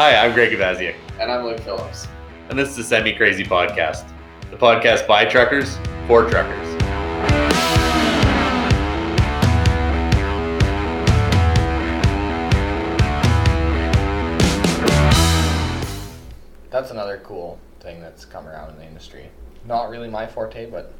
Hi, I'm Greg Gavaziak, And I'm Luke Phillips. and this is the Semi Crazy Podcast, the podcast by truckers for truckers. That's another cool thing that's come around in the industry. Not really my forte, but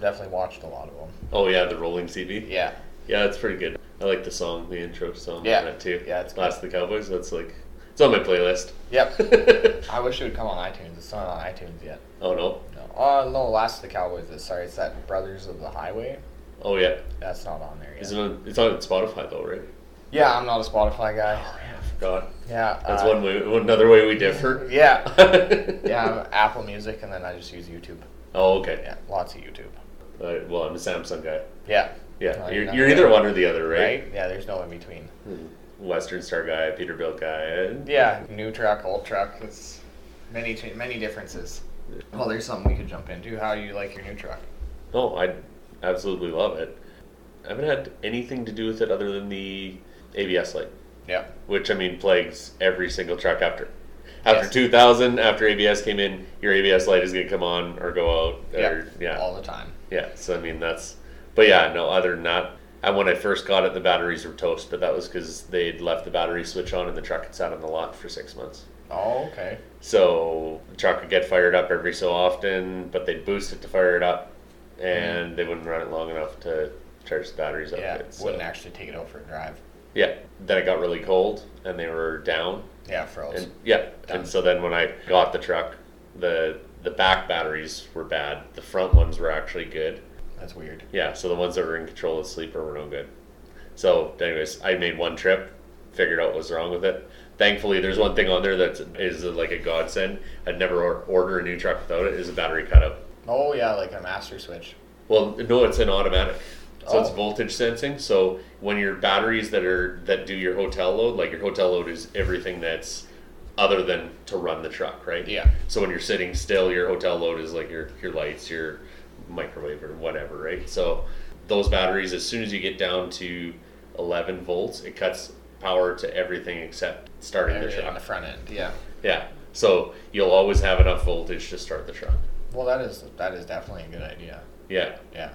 definitely watched a lot of them. Oh yeah, the rolling CD. Yeah. Yeah, it's pretty good. I like the song, the intro song. Yeah. on it too. Yeah, it's good. Of the Cowboys. That's like on my playlist. Yep. I wish it would come on iTunes. It's not on iTunes yet. oh no. No. Oh, no, Last of the Cowboys is. Sorry, it's that Brothers of the Highway. Oh yeah. That's not on there yet. Is it on, it's on Spotify though, right? Yeah, I'm not a Spotify guy. Oh, yeah, I forgot. Yeah. That's uh, one way. Another way we differ. Yeah. Yeah, I'm Apple Music, and then I just use YouTube. oh okay. Yeah, lots of YouTube. Uh, well, I'm a Samsung guy. Yeah. Yeah, No, you're, you're either one or the other, Right? right? Yeah, there's no in between. Western Star guy, Peterbilt guy. Yeah, new truck, old truck. It's many many differences. Well, there's something we could jump into. How do you like your new truck? Oh, I absolutely love it. I haven't had anything to do with it other than the ABS light, Yeah. which I mean plagues every single truck after. After Yes. 2000, after ABS came in, your ABS light is gonna come on or go out. Or, yeah, All the time. yeah. So I mean that's, but yeah, no. Other than that, and when I first got it, the batteries were toast, but that was because they'd left the battery switch on and the truck had sat on the lot for six months. Oh, okay. So the truck would get fired up every so often, but they'd boost it to fire it up, and mm. they wouldn't run it long enough to charge the batteries up. Yeah, good. So, wouldn't actually take it out for a drive. yeah. Then it got really cold, and they were down, Yeah, froze. and yeah. Done. And so then when I got the truck, the the back batteries were bad. The front ones were actually good. That's weird. Yeah. So the ones that were in control of the sleeper were no good. So, anyways, I made one trip, figured out what was wrong with it. Thankfully, there's one thing on there that is like a godsend. I'd never or- order a new truck without it. Is a battery cutout. Oh yeah, like a master switch. Well, no, it's an automatic. So it's Oh. voltage sensing. So when your batteries that are that do your hotel load, like your hotel load is everything that's other than to run the truck, right? Yeah. So when you're sitting still, your hotel load is like your your lights, your microwave or whatever, right? So those batteries, as soon as you get down to 11 volts, it cuts power to everything except starting the Everything on the front end. Yeah. Yeah. So you'll always have enough voltage to start the truck. Well, that is that is definitely a good idea. Yeah. Yeah.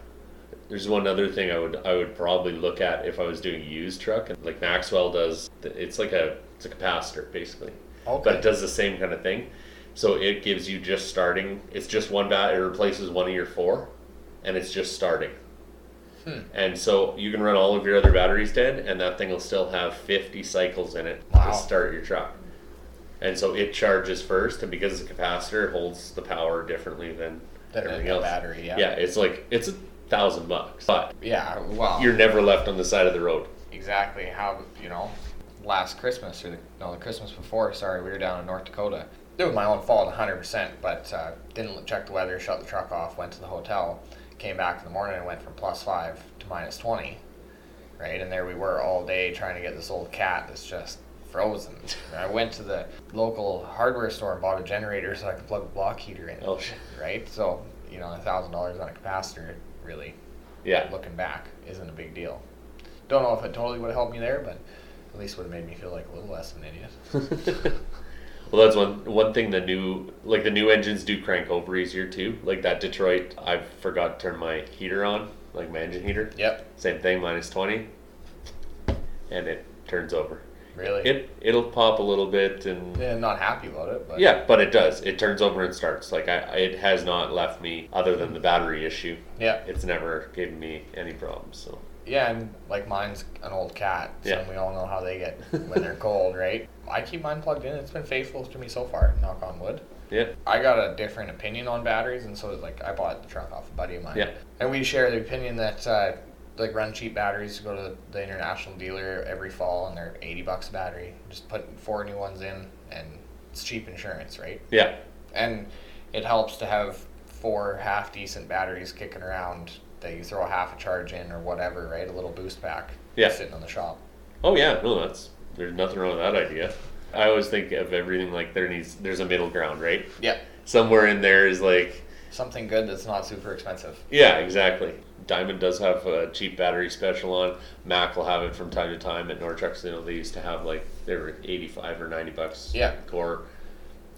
There's one other thing I would I would probably look at if I was doing used truck, and like Maxwell does. It's like a it's a capacitor basically, Okay. but it does the same kind of thing. So it gives you just starting. It's just one bat. It replaces one of your four, and it's just starting. Hmm. And so you can run all of your other batteries dead, and that thing will still have 50 cycles in it Wow. to start your truck. And so it charges first, and because it's a capacitor, it holds the power differently than are everything else. battery. Yeah. Yeah, it's like it's a thousand bucks, but Yeah. Well. you're never left on the side of the road. exactly how you know last christmas or the, no the christmas before sorry we were down in north dakota it was my own fault 100% but uh, didn't check the weather shut the truck off went to the hotel came back in the morning and went from plus 5 to minus 20 right and there we were all day trying to get this old cat that's just frozen and i went to the local hardware store and bought a generator so i could plug a block heater in Oh, shit. right so you know a thousand dollars on a capacitor really Yeah. looking back isn't a big deal. Don't know if it totally would have helped me there, but at least would have made me feel like a little less of an idiot. well, that's one one thing. The new like the new engines do crank over easier too. Like that Detroit, I forgot to turn my heater on, like my engine heater. Yep, Same thing, minus twenty, and it turns over. really. It it'll pop a little bit and yeah, not happy about it, but yeah, but it does. It turns over and starts. Like I, it has not left me other than the battery issue. yeah, It's never given me any problems. So yeah, and like mine's an old cat, so Yeah. we all know how they get when they're cold, right? I keep mine plugged in. It's been faithful to me so far. Knock on wood. yeah, I got a different opinion on batteries, and so like I bought the truck off a buddy of mine. Yeah. And we share the opinion that uh, like run cheap batteries, go to the international dealer every fall, and they're eighty bucks a battery. Just put four new ones in, and it's cheap insurance, right? yeah, And it helps to have four half decent batteries kicking around that you throw half a charge in or whatever, right? A little boost pack. Yeah. Sitting on the shop. Oh yeah, no, that's there's nothing wrong with that idea. I always think of everything like there needs there's a middle ground, right? Yeah. Somewhere in there is like Something good that's not super expensive. Yeah, exactly. Diamond does have a cheap battery special on. Mack will have it from time to time at Nortrux. You know, they used to have like they were eighty five or ninety bucks. Yeah. core.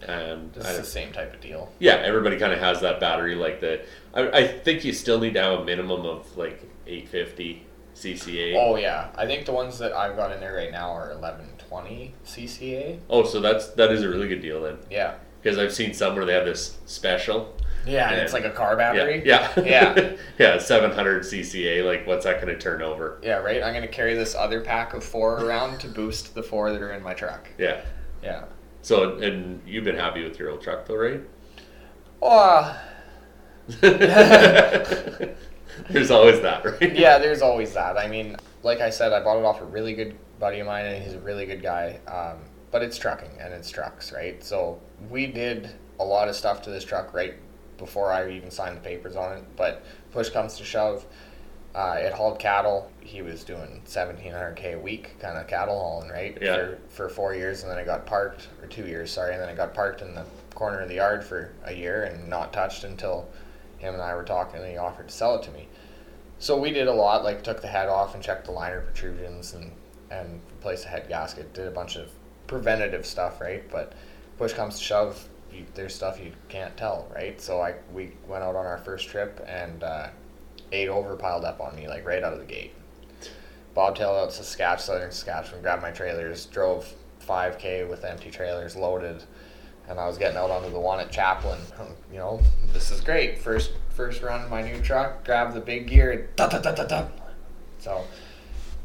And This I is don't- the same type of deal. yeah, everybody kind of has that battery like the. I, I think you still need to have a minimum of like eight fifty CCA. Oh yeah, I think the ones that I've got in there right now are 1120 CCA. Oh, so that's that is a really good deal then, Yeah. because I've seen some where they have this special. Yeah, and it's like a car battery. Yeah, yeah, Yeah. yeah. Seven hundred CCA. Like, what's that going to turn over? Yeah, right. I'm gonna carry this other pack of four around to boost the four that are in my truck. Yeah. Yeah. So, and you've been happy with your old truck though, right? Oh, There's always that, right? yeah. There's always that. I mean, like I said, I bought it off a really good buddy of mine, and he's a really good guy. Um, but it's trucking and it's trucks, right? So we did a lot of stuff to this truck right before I even signed the papers on it. But push comes to shove, uh, it hauled cattle. He was doing 1700k a week, kind of cattle hauling, right? Yeah. For, for four years, and then it got parked, or two years, sorry, and then it got parked in the corner of the yard for a year and not touched until him and I were talking, and he offered to sell it to me. So we did a lot, like took the head off and checked the liner protrusions and and replaced the head gasket. Did a bunch of preventative stuff, right? But push comes to shove, you, there's stuff you can't tell, right? So I we went out on our first trip and uh, eight over piled up on me like right out of the gate. Bobtailed out to Saskatchewan, southern Saskatchewan, grabbed my trailers, drove 5k with empty trailers loaded, and I was getting out onto the one at Chaplin. You know, this is great. First first run of my new truck, grab the big gear, da, da, da, da, da. so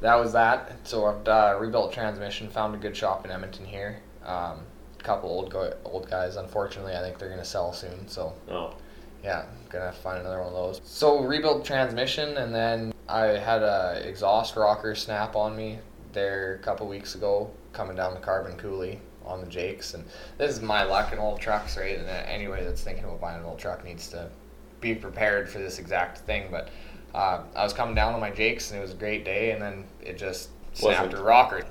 that was that. So I've uh, rebuilt transmission, found a good shop in Edmonton here. Um, couple old go- old guys. Unfortunately, I think they're gonna sell soon. So Oh, yeah, gonna have to find another one of those. So rebuilt transmission, and then I had a exhaust rocker snap on me there a couple weeks ago, coming down the carbon coulee on the Jakes, and this is my luck in old trucks, right? And anybody that's thinking about buying an old truck needs to be prepared for this exact thing. But uh, I was coming down on my Jakes, and it was a great day, and then it just snapped Wasn't. a rocker,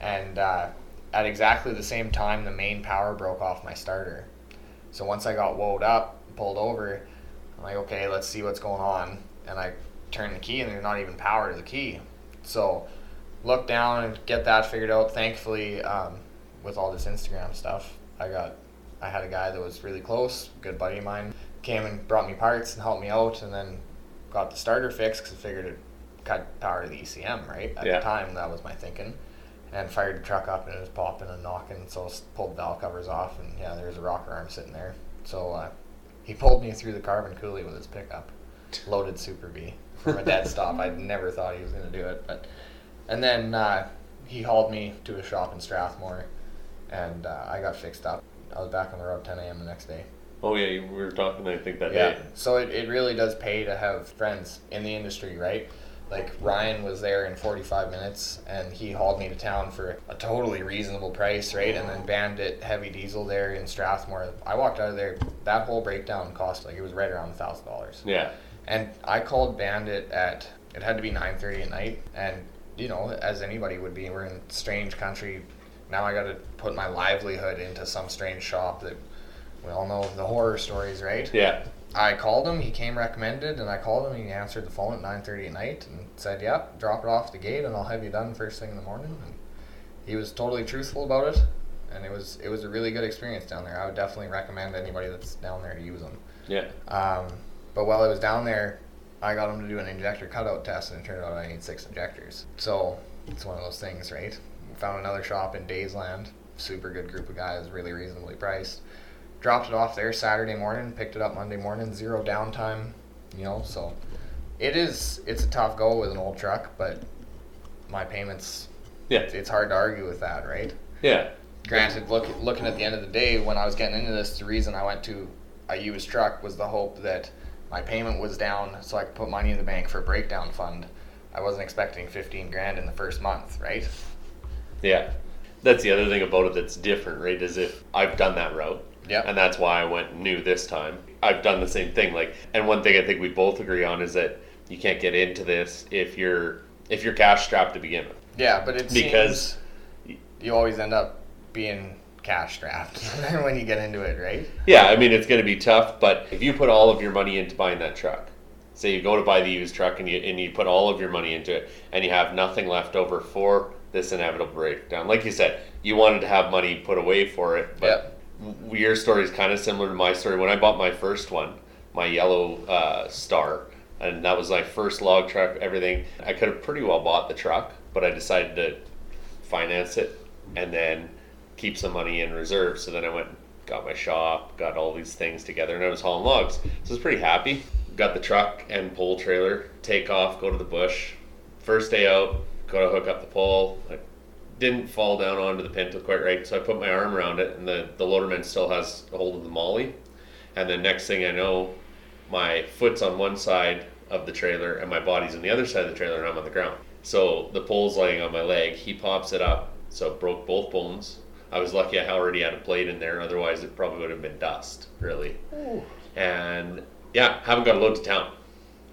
and uh, at exactly the same time, the main power broke off my starter. So once I got woed up, pulled over, I'm like, okay, let's see what's going on. And I turn the key, and there's not even power to the key. So look down and get that figured out. Thankfully, um, with all this Instagram stuff, I got, I had a guy that was really close, good buddy of mine, came and brought me parts and helped me out, and then got the starter fixed because I figured it cut power to the ECM, right? At Yeah. the time, that was my thinking. And fired the truck up, and it was popping and knocking, so I pulled the valve covers off, and yeah, there's a rocker arm sitting there. So uh, he pulled me through the carbon coulee with his pickup, loaded Super B from a dead stop. I never thought he was going to do it, but and then uh, he hauled me to a shop in Strathmore, and uh, I got fixed up. I was back on the road 10 a.m. the next day. oh yeah, you- we were talking. I think that Yeah. day. So it, it really does pay to have friends in the industry, right? Like Ryan was there in 45 minutes and he hauled me to town for a totally reasonable price, right? And then Bandit Heavy Diesel there in Strathmore. I walked out of there, that whole breakdown cost like it was right around $1,000. Yeah, And I called Bandit at it had to be 9:30 at night and you know, as anybody would be, we're in strange country. Now I got to put my livelihood into some strange shop that we all know the horror stories, right? yeah. I called him. He came recommended, and I called him. He answered the phone at nine thirty at night and said, "Yep, drop it off the gate, and I'll have you done first thing in the morning." And he was totally truthful about it, and it was it was a really good experience down there. I would definitely recommend anybody that's down there to use them. Yeah. Um, but while I was down there, I got him to do an injector cutout test, and it turned out I need six injectors. So it's one of those things, right? Found another shop in Daysland, super good group of guys, really reasonably priced. Dropped it off there Saturday morning, picked it up Monday morning, zero downtime, you know. So it is it's a tough go with an old truck, but my payments, Yeah. it's hard to argue with that, right? Yeah. Granted, look, looking at the end of the day, when I was getting into this, the reason I went to a used truck was the hope that my payment was down, so I could put money in the bank for a breakdown fund. I wasn't expecting fifteen grand in the first month, right? Yeah. That's the other thing about it that's different, right? Is if I've done that route. Yeah. And that's why I went new this time. I've done the same thing. Like and one thing I think we both agree on is that you can't get into this if you're if you're cash strapped to begin with. Yeah, but it's Because you always end up being cash strapped when you get into it, right? Yeah, I mean it's going to be tough, but if you put all of your money into buying that truck, say you go to buy the used truck and you and you put all of your money into it, and you have nothing left over for this inevitable breakdown. Like you said, you wanted to have money put away for it, but Yep. your story is kind of similar to my story. When I bought my first one, my yellow uh, Star, and that was my first log truck. Everything I could have pretty well bought the truck, but I decided to finance it and then keep some money in reserve. So then I went, and got my shop, got all these things together, and I was hauling logs. So I was pretty happy. Got the truck and pole trailer, take off, go to the bush. First day out, go to hook up the pole. I didn't fall down onto the pintle quite right, so I put my arm around it, and the, the loaderman still has a hold of the molly. And then next thing I know, my foot's on one side of the trailer and my body's on the other side of the trailer and I'm on the ground. So the pole's laying on my leg. He pops it up, so it broke both bones. I was lucky I already had a plate in there, otherwise it probably would have been dust, really. And yeah, haven't got a load to town.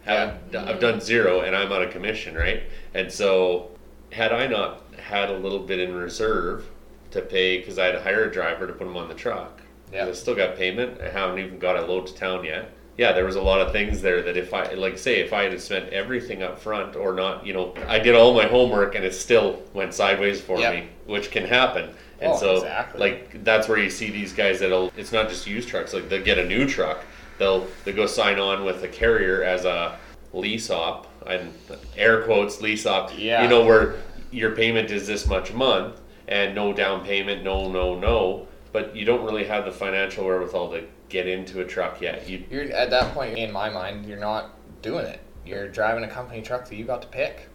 Haven't, I've done zero and I'm on a commission, right? And so had I not had a little bit in reserve to pay, because I had to hire a driver to put them on the truck. Yeah. I still got payment. I haven't even got a load to town yet. Yeah, there was a lot of things there that if I, like, say, if I had spent everything up front or not, you know, I did all my homework and it still went sideways for Yep. me, which can happen. And Oh, so, exactly. like, that's where you see these guys that'll, it's not just used trucks, like, they'll get a new truck, they'll, they'll go sign on with a carrier as a lease op, and air quotes, lease op, Yeah. you know, where your payment is this much a month and no down payment, no, no, no, but you don't really have the financial wherewithal to get into a truck yet. You, You're at that point in my mind, you're not doing it. You're driving a company truck that you got to pick.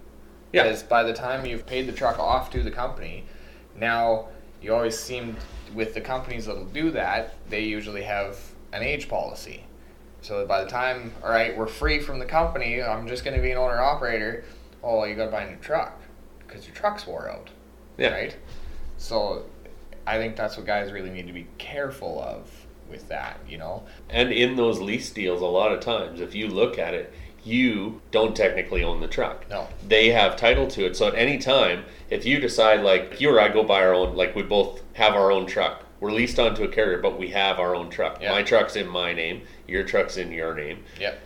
yeah, Because by the time you've paid the truck off to the company, now you always seem with the companies that'll do that, they usually have an age policy. So by the time, all right, we're free from the company, I'm just going to be an owner operator. Oh, you got to buy a new truck because your truck's wore out, yeah. right? So I think that's what guys really need to be careful of with that, you know? And in those lease deals, a lot of times, if you look at it, you don't technically own the truck. No. They have title to it. So at any time, if you decide, like you or I go buy our own, like we both have our own truck, we're leased onto a carrier, but we have our own truck. Yeah. My truck's in my name, your truck's in your name, Yep.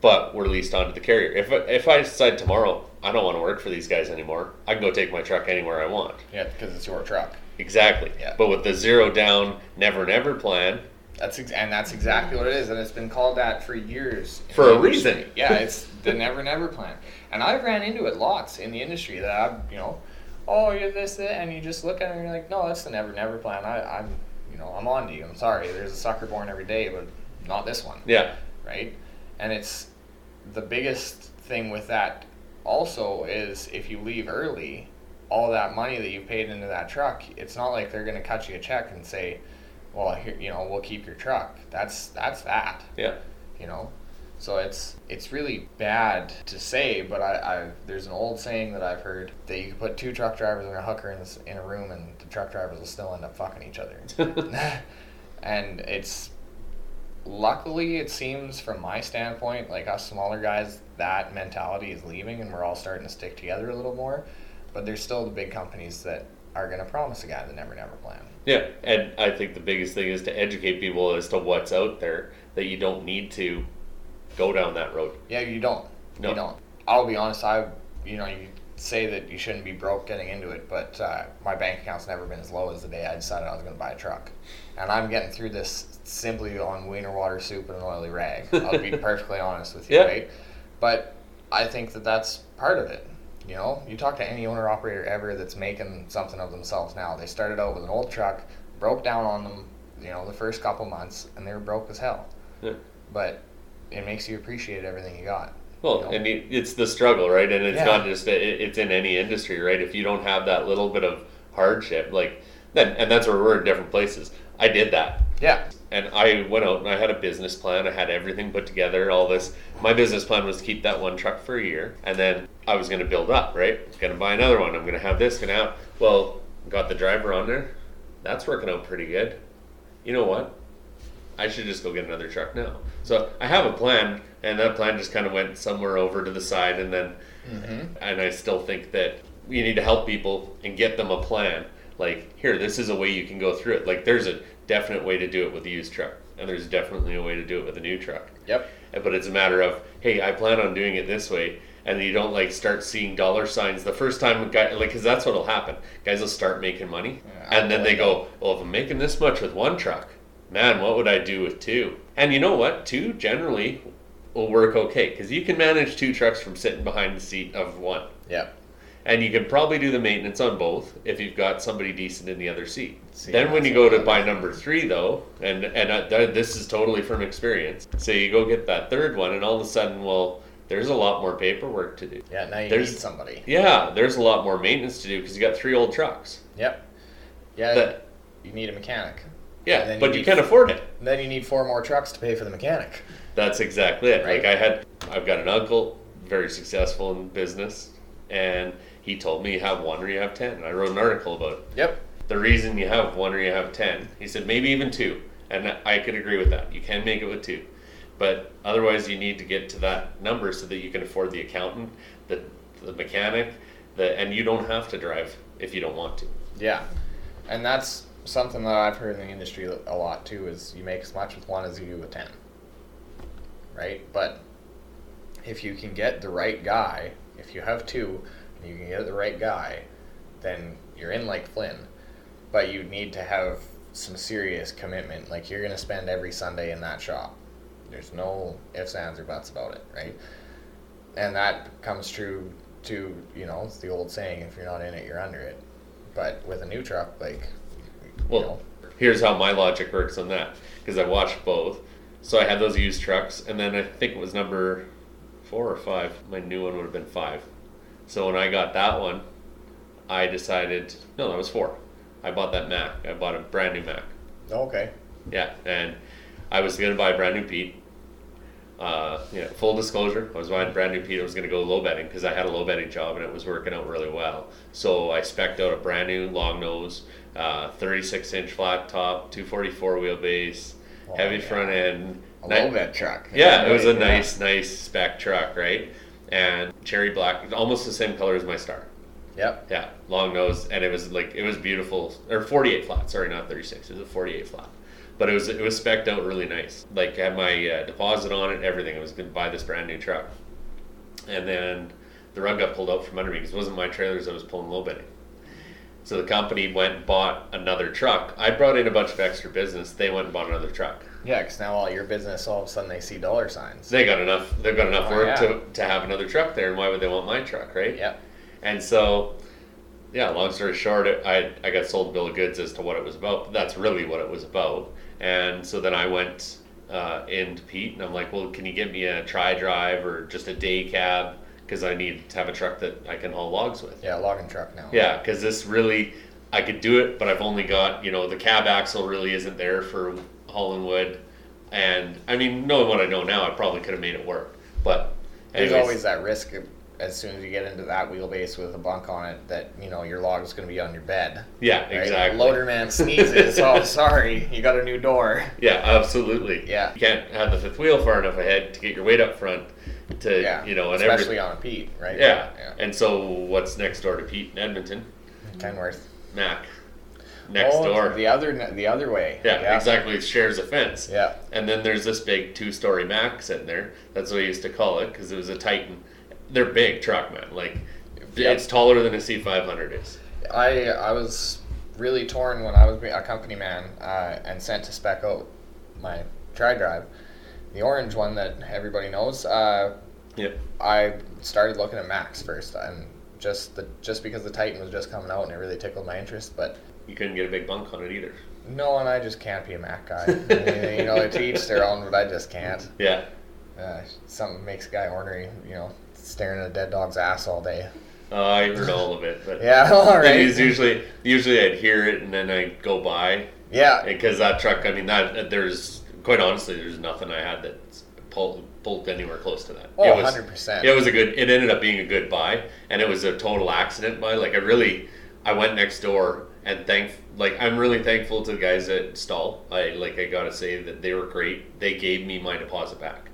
but we're leased onto the carrier. If, if I decide tomorrow, I don't want to work for these guys anymore, I can go take my truck anywhere I want. Yeah, because it's your truck. Exactly. Yeah. But with the zero down, never, never plan, That's ex- and that's exactly what it is, and it's been called that for years. For a industry. reason. Yeah, it's the never never plan, and I've ran into it lots in the industry that I've you know, oh you're this that, and you just look at it and you're like, no, that's the never never plan. I, I'm, you know, I'm on to you. I'm sorry. There's a sucker born every day, but not this one, yeah. right? And it's the biggest thing with that. Also, is if you leave early, all that money that you paid into that truck, it's not like they're going to cut you a check and say, well, here, you know, we'll keep your truck. That's that's that, Yeah. you know. So it's it's really bad to say, but I, I there's an old saying that I've heard that you can put two truck drivers and a hooker in this, in a room, and the truck drivers will still end up fucking each other. and it's luckily it seems from my standpoint like us smaller guys that mentality is leaving and we're all starting to stick together a little more but there's still the big companies that are going to promise a guy the never never plan Yeah, and I think the biggest thing is to educate people as to what's out there that you don't need to go down that road. yeah you don't No. you don't i'll be honest i you know you say that you shouldn't be broke getting into it but uh, my bank account's never been as low as the day i decided i was going to buy a truck and i'm getting through this simply on wiener water soup and an oily rag i'll be perfectly honest with you Yeah. right but i think that that's part of it you know you talk to any owner operator ever that's making something of themselves now they started out with an old truck broke down on them you know the first couple months and they were broke as hell Yeah. but it makes you appreciate everything you got Well, you know? and it's the struggle, right? And it's Yeah. not just it's in any industry, right? If you don't have that little bit of hardship, like then, and that's where we're in different places. I did that, yeah and I went out and I had a business plan. I had everything put together. All this. My business plan was to keep that one truck for a year, and then I was going to build up, right? Going to buy another one. I'm going to have this. Going to have. Well, got the driver on there. That's working out pretty good. You know what? I should just go get another truck now. So I have a plan, and that plan just kind of went somewhere over to the side, and then, Mm-hmm. and I still think that you need to help people and get them a plan. like here, this is a way you can go through it. Like there's a definite way to do it with a used truck, and there's definitely a way to do it with a new truck. Yep. But it's a matter of, hey, I plan on doing it this way, and you don't like start seeing dollar signs the first time. a Guy, like, because that's what'll happen. Guys will start making money, Yeah, and then they go, well, if I'm making this much with one truck, man, what would I do with two? And you know what? Two generally will work okay because you can manage two trucks from sitting behind the seat of one. Yep. And you can probably do the maintenance on both if you've got somebody decent in the other seat. See, then when you go to buy number three, though, and and uh, I, this is totally from experience. So you go get that third one, and all of a sudden, well, there's a lot more paperwork to do. Yeah. Now you There's- need somebody. Yeah, there's a lot more maintenance to do because you got three old trucks. Yep. Yeah. That you need a mechanic. Yeah, then but you you can't afford it. Then you need four more trucks to pay for the mechanic. That's exactly it. Right. Like I had, I've got an uncle, very successful in business, and he told me you have one or you have ten. And I wrote an article about it. Yep. the reason you have one or you have 10 he said maybe even two and i could agree with that you can make it with two but otherwise you need to get to that number so that you can afford the accountant the, the mechanic the, and you don't have to drive if you don't want to Yeah. And that's something that I've heard in the industry a lot too is you make as much with one as you do with 10. Right? But if you can get the right guy, if you have two, you can get the right guy, then you're in like Flynn. But you need to have some serious commitment. Like you're going to spend every Sunday in that shop. There's no ifs, ands, or buts about it, right? And that comes true to, you know, it's the old saying if you're not in it, you're under it. But with a new truck, like, you well know, here's how my logic works on that because i watched both so i had those used trucks and then i think it was number four or five my new one would have been five so when i got that one i decided no that was four i bought that Mack i bought a brand new Mack okay. Yeah, and I was gonna buy a brand new Pete. Uh, yeah, full disclosure, I was buying a brand new Pete. I was gonna go low bedding because I had a low bedding job and it was working out really well. So I specced out a brand new long nose, uh, 36 inch flat top, 244 wheelbase, Oh, heavy yeah. front end. Low bed truck. yeah, it was a Yeah. nice, nice spec truck, right? And cherry black, almost the same color as my Star. Yep. Yeah, long nose, and it was like it was beautiful. Or 48 flat. Sorry, not 36. It was a 48 flat. But it was it was specked out really nice. Like I had my uh, deposit on it, everything. I was going to buy this brand new truck, and then the rug got pulled out from under me because it wasn't my trailers. I was pulling low bidding. So the company went and bought another truck. I brought in a bunch of extra business. They went and bought another truck. Yeah, because now all your business, all of a sudden they see dollar signs. They got enough. They've got enough Oh, work yeah. to, to have another truck there, and why would they want my truck, right? Yep. And so, yeah, long story short, it, I, I got sold a bill of goods as to what it was about. But that's really what it was about. And so then I went uh, into Pete and I'm like, well, can you get me a tri drive or just a day cab? Because I need to have a truck that I can haul logs with. Yeah, a logging truck now. Yeah, because this really, I could do it, but I've only got, you know, the cab axle really isn't there for hauling wood. And I mean, knowing what I know now, I probably could have made it work. But There's always that risk of, as soon as you get into that wheelbase with a bunk on it that, you know, your log is going to be on your bed. yeah, Right? exactly. Loader man sneezes. oh, sorry. You got a new door. Yeah, absolutely. Yeah. You can't have the fifth wheel far enough ahead to get your weight up front to, Yeah. you know, and Especially every, on a Pete, right? yeah. Yeah. And so what's next door to Pete in Edmonton? Kenworth. Mack. Next oh, door. The other, the other way. Yeah, exactly. It shares a fence. Yeah. And then there's this big two-story Mack sitting there. That's what I used to call it because it was a Titan. They're big truck, man. Like, Yep. it's taller than a C500 is. I I was really torn when I was a company man uh, and sent to spec out my tri drive, the orange one that everybody knows. Uh, Yep. I started looking at Macks first, and just the just because the Titan was just coming out and it really tickled my interest. But You couldn't get a big bunk on it either. no, and I just can't be a Mack guy. you know, to each their own, but I just can't. Yeah. Uh, something makes a guy ornery. You know, staring at a dead dog's ass all day. Uh, I heard all of it, but Yeah, all right. usually usually I'd hear it and then I'd go by Yeah, because that truck. I mean, that there's quite honestly, there's nothing I had that pulled pulled anywhere close to that. oh, it was 100 percent. it was a good. It ended up being a good buy, and it was a total accident buy. Like I really, I went next door and thank like I'm really thankful to the guys at Stahl. I like I gotta say that they were great. They gave me my deposit back.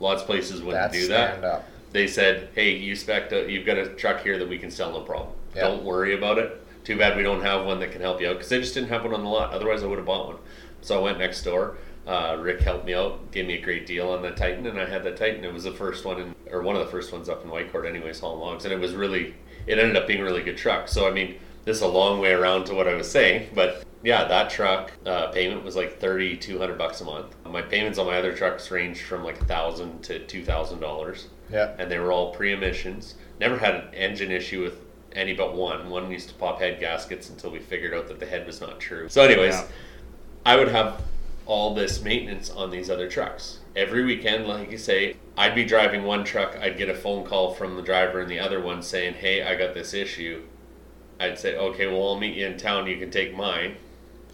Lots of places wouldn't That's do that up. they said, "Hey, you spec, you've got a truck here that we can sell, no problem. Yeah. Don't worry about it. Too bad we don't have one that can help you out because they just didn't have one on the lot. Otherwise, I would have bought one. So I went next door. Uh, Rick helped me out, gave me a great deal on the Titan, and I had the Titan. It was the first one, in, or one of the first ones up in Whitecourt, anyways, hauling logs, and it was really, it ended up being a really good truck. So I mean, this is a long way around to what I was saying, but yeah, that truck uh, payment was like thirty two hundred bucks a month. My payments on my other trucks ranged from like a thousand to two thousand dollars. Yeah. and they were all pre-emissions. Never had an engine issue with any but one. One used to pop head gaskets until we figured out that the head was not true. So, anyways, Yeah. I would have all this maintenance on these other trucks every weekend. Like you say, I'd be driving one truck. I'd get a phone call from the driver in the other one saying, "Hey, I got this issue." I'd say, "Okay, well, I'll meet you in town. You can take mine."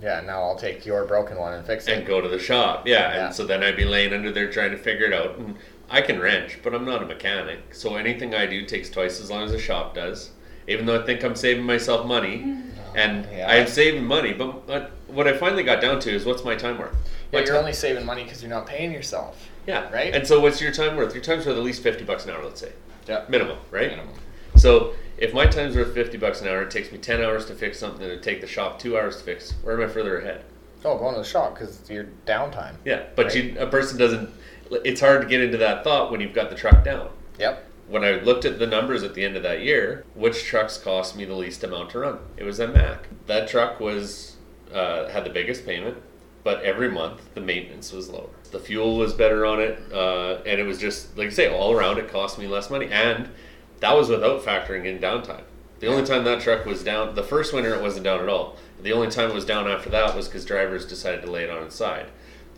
Yeah, now I'll take your broken one and fix it. and go to the shop. Yeah, Yeah. and so then I'd be laying under there trying to figure it out. And I can wrench, but I'm not a mechanic. So anything I do takes twice as long as the shop does. Even though I think I'm saving myself money, mm-hmm. and oh, Yeah. I'm saving money, but what- what I finally got down to is what's my time worth? My Yeah, you're ti- only saving money because you're not paying yourself. yeah, right? And so what's your time worth? Your time's worth at least fifty bucks an hour, let's say, Yeah. minimum, right? Minimum. So if my time's worth fifty bucks an hour, it takes me ten hours to fix something, and it take the shop two hours to fix. Where am I further ahead? Oh, going to the shop because your downtime. Yeah, but Right. you, a person doesn't. It's hard to get into that thought when you've got the truck down. Yep. When I looked at the numbers at the end of that year, which trucks cost me the least amount to run? It was a Mack. That truck was uh, had the biggest payment, but every month the maintenance was lower. The fuel was better on it, uh, and it was just like I say, all around it cost me less money, and that was without factoring in downtime. The only time that truck was down, the first winter it wasn't down at all. The only time it was down after that was because drivers decided to lay it on its side,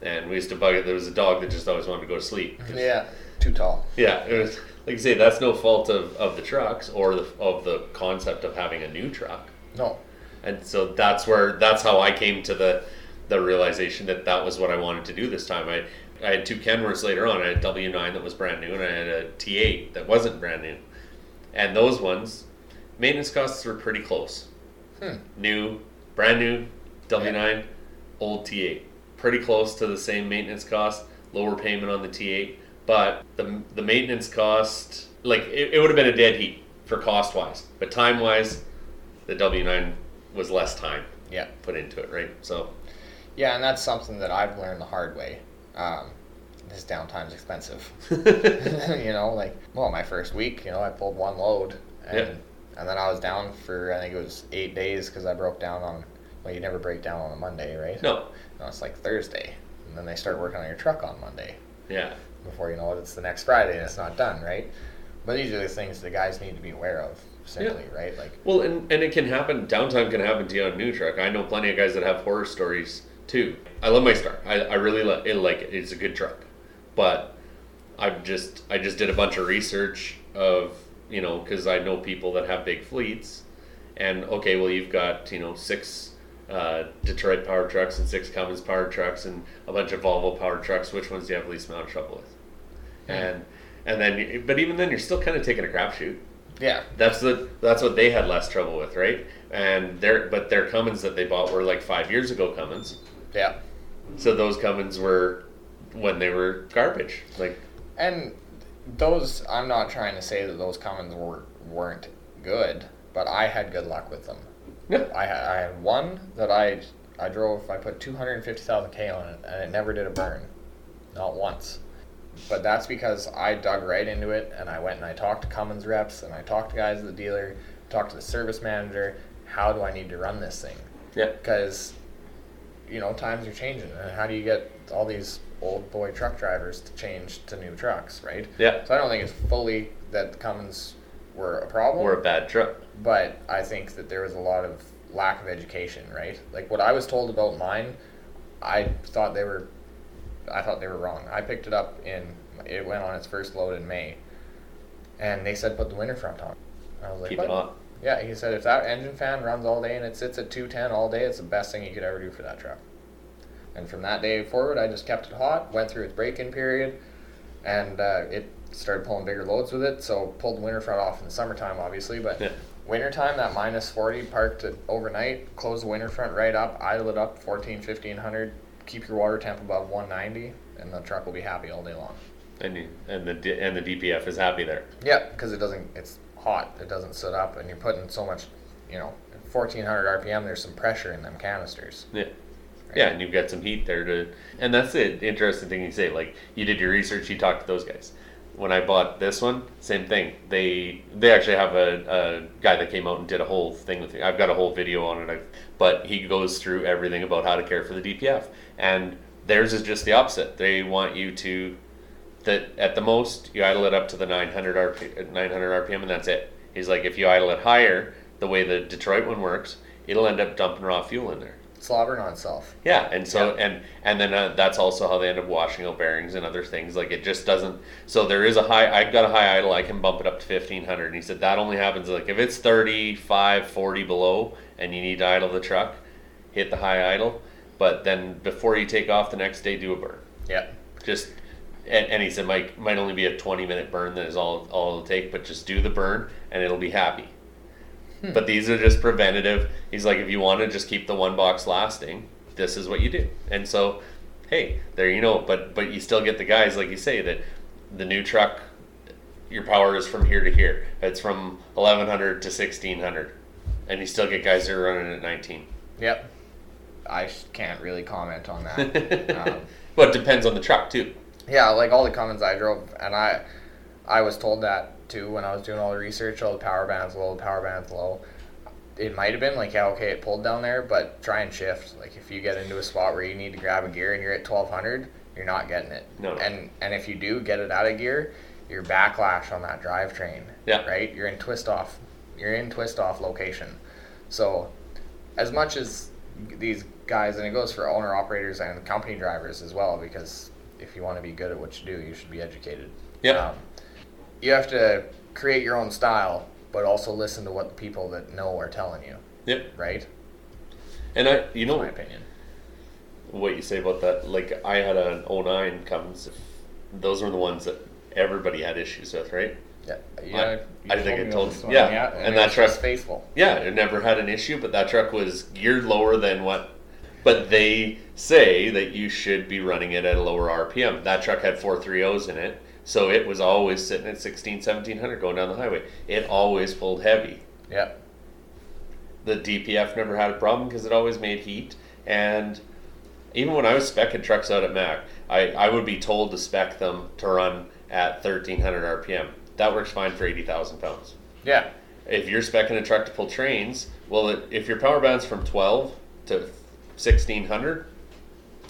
and we used to bug it. There was a dog that just always wanted to go to sleep. Yeah. Too tall. yeah, it was like you say, that's no fault of, of the trucks or the, of the concept of having a new truck. No. And so that's where that's how I came to the the realization that that was what I wanted to do this time. I I had two Kenworths later on. I had a W9 that was brand new, and I had a T8 that wasn't brand new. And those ones, maintenance costs were pretty close. Hmm. New, brand new W9, old T8, pretty close to the same maintenance cost. Lower payment on the T8, but the the maintenance cost, like it, it would have been a dead heat for cost wise, but time wise, the W9 was less time Yeah. put into it, right? So Yeah, and that's something that I've learned the hard way. Um, this downtime's expensive. you know, like well, my first week, you know, I pulled one load, and Yeah. and then I was down for I think it was eight days because I broke down on. Well, you never break down on a Monday, right? no, No, it's like Thursday, and then they start working on your truck on Monday. yeah, Before you know it, it's the next Friday and it's not done, right? But these are the things the guys need to be aware of, simply, right? Like, Well, and, and it can happen. Downtime can happen to you on a new truck. I know plenty of guys that have horror stories too. I love my Star. I, I really li- it, like it. It's a good truck, but I've just I just did a bunch of research of you know because I know people that have big fleets, and okay, well you've got you know six uh, Detroit power trucks and six Cummins power trucks and a bunch of Volvo power trucks. Which ones do you have the least amount of trouble with? And and then but even then you're still kind of taking a crapshoot. yeah, That's the that's what they had less trouble with, right? And their but their Cummins that they bought were like five years ago Cummins. yeah. So those Cummins were when they were garbage. Like And those, I'm not trying to say that those Cummins were, weren't good, but I had good luck with them. yeah, I had, I had one that I I drove. I put 250,000 k on it, and it never did a burn, not once. But that's because I dug right into it, and I went and I talked to Cummins reps, and I talked to guys at the dealer, talked to the service manager. How do I need to run this thing? yeah, Because you know times are changing, and how do you get all these old boy truck drivers to change to new trucks, right? yeah. So I don't think it's fully that Cummins were a problem Or a bad truck. but I think that there was a lot of lack of education, right? Like what I was told about mine, I thought they were, I thought they were wrong. I picked it up in, it went on its first load in May, and they said put the winter front on. I was like, Keep what? it hot. Yeah, he said if that engine fan runs all day and it sits at 210 all day, it's the best thing you could ever do for that truck. And from that day forward, I just kept it hot, went through its break-in period, and uh, it started pulling bigger loads with it. So pulled the winter front off in the summertime, obviously, but Yeah. wintertime, that minus 40, parked it overnight, closed the winter front right up, idle it up 14, 1500, keep your water temp above 190, and the truck will be happy all day long. And you, and the D- and the DPF is happy there. Yeah, because it doesn't. It's hot. It doesn't sit up, and you're putting so much, you know, 1400 RPM, there's some pressure in them canisters. Yeah. Yeah, and you've got some heat there to, and that's it. Interesting thing you say. Like you did your research, you talked to those guys. When I bought this one, same thing. They they actually have a, a guy that came out and did a whole thing with me. I've got a whole video on it, I, but he goes through everything about how to care for the DPF. And theirs is just the opposite. They want you to that at the most you idle it up to the 900 RP, 900 RPM, and that's it. He's like, if you idle it higher, the way the Detroit one works, it'll end up dumping raw fuel in there. Slobbering on itself. Yeah, and so Yeah. and and then uh, that's also how they end up washing out bearings and other things. Like it just doesn't. So there is a high. I've got a high idle. I can bump it up to fifteen hundred. And he said that only happens like if it's 35, 40 below, and you need to idle the truck, hit the high idle. But then before you take off the next day, do a burn. Yep. Just and, and he said might might only be a twenty minute burn. That is all all it'll take. But just do the burn, and it'll be happy. But these are just preventative. He's like, if you want to just keep the one box lasting, this is what you do. And so, hey, there you know. But but you still get the guys like you say that the new truck, your power is from here to here. It's from eleven hundred to sixteen hundred, and you still get guys that are running at nineteen. Yep. I can't really comment on that. um, but it depends on the truck too. yeah, like all the Cummins I drove, and I, I was told that too when I was doing all the research. Oh, the power band's low, the power band's low. It might have been like, yeah, okay, it pulled down there, but try and shift. Like if you get into a spot where you need to grab a gear and you're at 1200, you're not getting it. No, no. And and if you do get it out of gear, your backlash on that drivetrain. Yeah. Right. You're in twist off. You're in twist off location. So, as much as these guys, and it goes for owner operators and company drivers as well, because if you want to be good at what you do, you should be educated. Yeah. Um, you have to create your own style, but also listen to what the people that know are telling you. Yep. Right. And I, you know, my opinion. what you say about that. Like I had an 09 comes. Those were the ones that everybody had issues with, right? Yeah. Yeah. I you think I told- this yeah, and, and that truck- faithful. Yeah, it never had an issue, but that truck was geared lower than what. But they say that you should be running it at a lower RPM. That truck had four 3.0s in it, so it was always sitting at 16, 1700 going down the highway. It always pulled heavy. Yep. The DPF never had a problem because it always made heat. And even when I was specking trucks out at Mack, I, I would be told to spec them to run at 1300 RPM. That works fine for 80,000 pounds. Yeah. If you're specking a truck to pull trains, well, it, if your power band's from 12 to 1600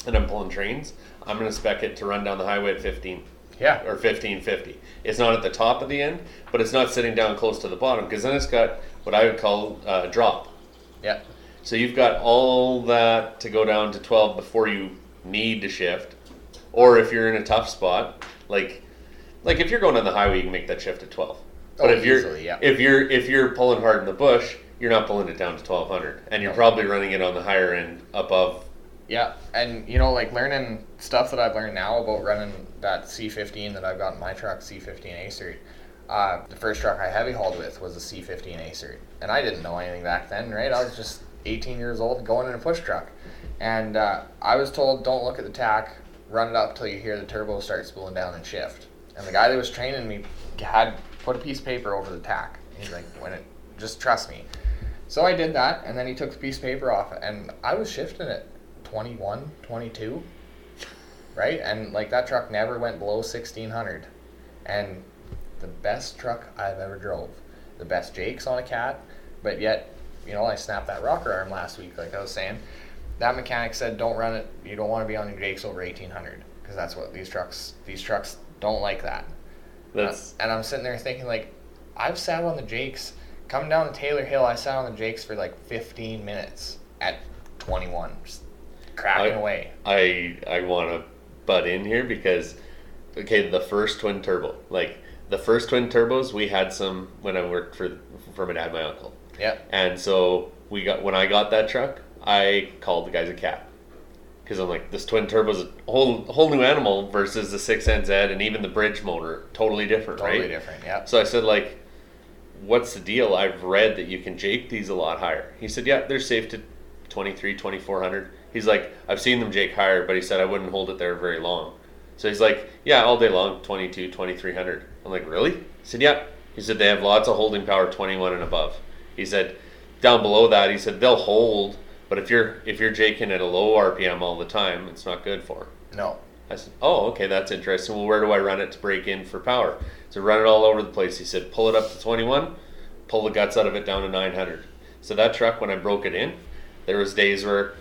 and I'm pulling trains, I'm going to spec it to run down the highway at 15 Yeah. or 1550. It's not at the top of the end, but it's not sitting down close to the bottom because then it's got what I would call uh, drop. Yeah. So you've got all that to go down to 12 before you need to shift. Or if you're in a tough spot, like like if you're going on the highway, you can make that shift at 12. But Oh, if you're easily, yeah. if you're if you're pulling hard in the bush, you're not pulling it down to 1200 and you're probably running it on the higher end above Yeah, and you know, like learning stuff that I've learned now about running that C15 that I've got in my truck, C15 ACERT. Uh, the first truck I heavy hauled with was a C15 ACERT, and I didn't know anything back then, right? I was just 18 years old going in a push truck, and uh, I was told don't look at the tach, run it up till you hear the turbo start spooling down and shift. And the guy that was training me had put a piece of paper over the tach. He's like, when it, just trust me. So I did that, and then he took the piece of paper off, and I was shifting it 21, 22, right? And like that truck never went below 1600. And the best truck I've ever drove. The best Jakes on a cat, but yet, you know, I snapped that rocker arm last week, like I was saying. That mechanic said, don't run it. You don't want to be on your Jakes over 1800 because that's what these trucks, these trucks don't like that. that's And I'm sitting there thinking, like, I've sat on the Jakes. Coming down the Taylor Hill, I sat on the Jakes for like 15 minutes at 21, just cracking I- away. I I want to butt in here because okay, the first twin turbo, like the first twin turbos, we had some when I worked for for my dad, my uncle, Yeah. and so we got when I got that truck, I called the guys a cat because I'm like this twin turbo's a whole whole new animal versus the six NZ and even the bridge motor, totally different, Totally right? Totally different. Yeah. So I said like. What's the deal? I've read that you can jake these a lot higher. He said, yeah, they're safe to 23, 2400. He's like, I've seen them jake higher, but he said I wouldn't hold it there very long. So he's like, yeah, all day long, 22, 2300. I'm like, really? He said, yeah. He said they have lots of holding power, 21 and above. He said, down below that, he said they'll hold, but if you're if you're jaking at a low RPM all the time, it's not good for. No. I said, oh, okay, that's interesting. Well, where do I run it to break in for power? So run it all over the place. He said, pull it up to 21, pull the guts out of it down to 900. So that truck, when I broke it in, there was days where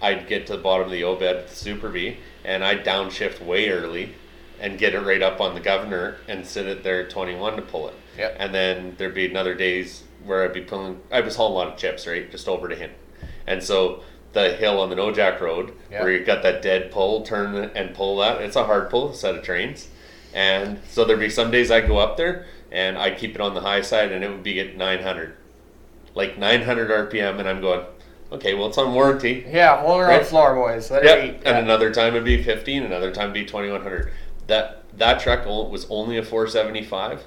I'd get to the bottom of the O bed with the Super B, and I'd downshift way early and get it right up on the governor and sit it there at 21 to pull it. Yep. And then there'd be another days where I'd be pulling, I was hauling a lot of chips, right, just over to him. And so the hill on the No Jack Road, Yeah. where you got that dead pull, turn and pull that, it's a hard pull set of trains. And so there'd be some days I'd go up there and I'd keep it on the high side and it would be at 900. Like 900 RPM, and I'm going, okay, well, it's on warranty. Yeah, hold her on Right. floor, boys. Let Yep. her. And Yeah. another time it'd be 15, another time it'd be 2100. That that truck was only a 475.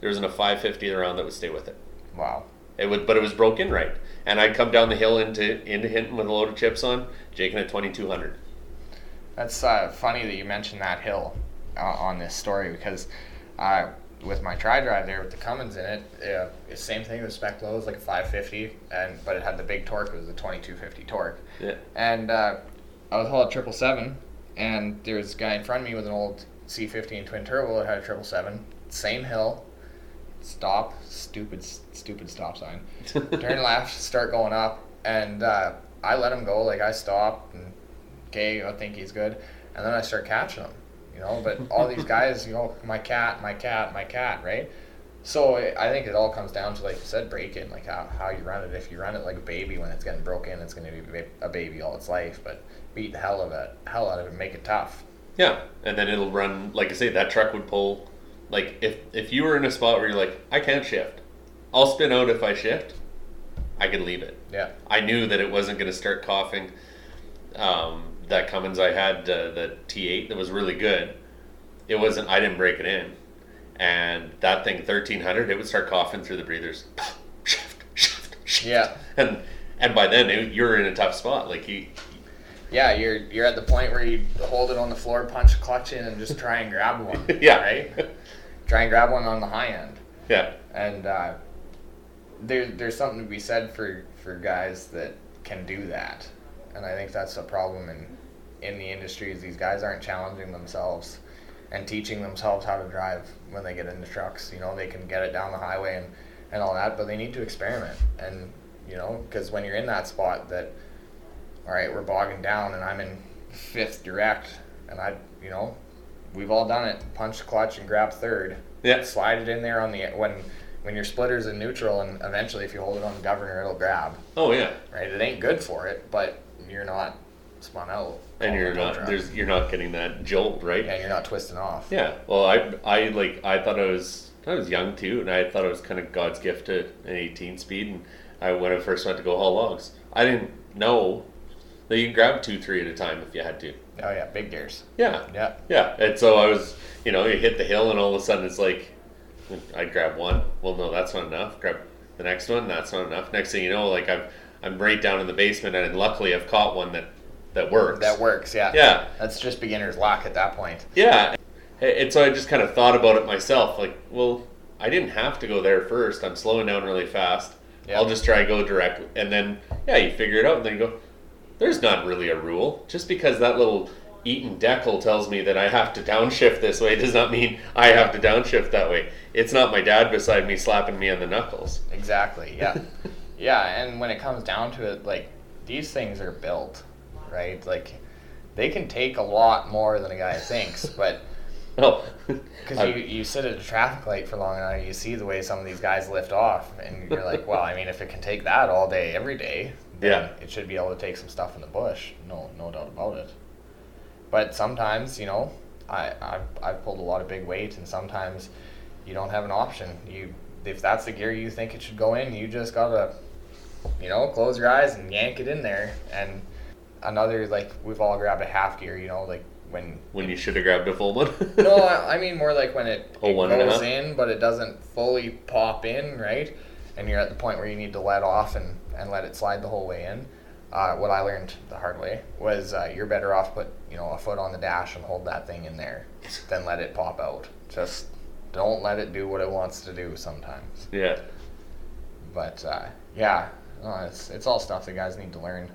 There wasn't a 550 around that would stay with it. Wow. It would, but it was broken right. And I'd come down the hill into into Hinton with a load of chips on, jaking at 2200. That's uh, funny that you mentioned that hill uh, on this story because uh, with my tri drive there with the Cummins in it, uh, same thing. The spec low was like a 550, and but it had the big torque. It was a 2250 torque. Yeah. And uh, I was hauling triple seven, and there was a guy in front of me with an old C15 twin turbo that had a triple seven. Same hill. Stop. Stupid, stupid stop sign. Turn left, start going up, and uh, I let him go. Like I stopped, and okay, I think he's good, and then I start catching him. You know, but all these guys, you know, my cat, my cat, my cat, right? So I I think it all comes down to, like you said, break-in, like how, how you run it. If you run it like a baby when it's getting broken, it's going to be a baby all its life. But beat the hell of it, hell out of it, make it tough. Yeah, and then it'll run like I say. That truck would pull. Like if if you were in a spot where you're like, I can't shift, I'll spin out if I shift. I can leave it. Yeah, I knew that it wasn't going to start coughing. Um, that Cummins I had, uh, the T8 that was really good. It wasn't. I didn't break it in, and that thing 1300, it would start coughing through the breathers. Shift, shift, shift. yeah, And and by then it, you're in a tough spot. Like you, yeah. You're you're at the point where you hold it on the floor, punch clutch in, and just try and grab one. Yeah. Right. Try and grab one on the high end. yeah, and uh, there, there's something to be said for, for guys that can do that, and I think that's a problem in in the industry is these guys aren't challenging themselves and teaching themselves how to drive when they get into trucks. You know, they can get it down the highway and, and all that, but they need to experiment. And you know, because when you're in that spot that, all right, we're bogging down, and I'm in fifth direct, and I, you know, we've all done it. Punch the clutch and grab third yeah, slide it in there on the when when your splitter's in neutral and eventually if you hold it on the governor it'll grab oh yeah. right it ain't good for it but you're not spun out And you're not down. there's you're not getting that jolt, right? yeah you're not twisting off Yeah. Well, I I like I thought I was I was young too, and I thought it was kind of God's gift to an 18 speed. And I when I first went to go haul logs, I didn't know that you can grab two, three at a time if you had to. oh yeah big gears Yeah. yeah Yeah. And so I was, you know, you hit the hill, and all of a sudden it's like, I grab one. Well, no, that's not enough. Grab the next one. That's not enough. Next thing you know, like I'm I'm right down in the basement, and luckily I've caught one that that works. that works yeah Yeah. that's just beginner's luck at that point Yeah. And so I just kind of thought about it myself. Like, well, I didn't have to go there first. I'm slowing down really fast. Yeah. I'll just try go direct. And then, yeah, you figure it out. And then you go, there's not really a rule. Just because that little Eaton decal tells me that I have to downshift this way does not mean I have to downshift that way. It's not my dad beside me slapping me on the knuckles. exactly yeah yeah and when it comes down to it like these things are built right like they can take a lot more than a guy thinks but Oh, Because I- you, you sit at a traffic light for long enough, you see the way some of these guys lift off, and you're like, well, I mean, if it can take that all day, every day, then Yeah. it should be able to take some stuff in the bush. No, no doubt about it. But sometimes, you know, I I've, I've pulled a lot of big weight, and sometimes you don't have an option. You if that's the gear you think it should go in, you just gotta, you know, close your eyes and yank it in there. And another like we've all grabbed a half gear, you know, like when when you should have grabbed a full one. no, I I mean more like when it, Oh, it one goes in, but it doesn't fully pop in, right? And you're at the point where you need to let off and, and let it slide the whole way in. Uh, what I learned the hard way was uh, you're better off put you know a foot on the dash and hold that thing in there than let it pop out. Just don't let it do what it wants to do sometimes. yeah. But uh, yeah, No, it's it's all stuff that guys need to learn,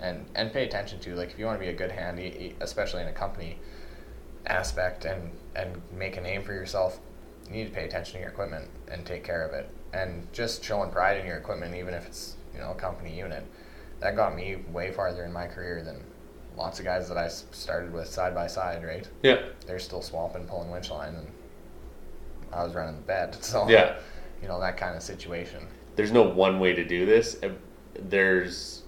and and pay attention to. Like if you want to be a good hand, especially in a company aspect, and and make a name for yourself, you need to pay attention to your equipment and take care of it, and just showing pride in your equipment, even if it's you know a company unit. That got me way farther in my career than lots of guys that I started with side by side. Right? Yeah. They're still swamping, pulling winch line, and I was running the bed. So Yeah. you know that kind of situation. There's no one way to do this. There's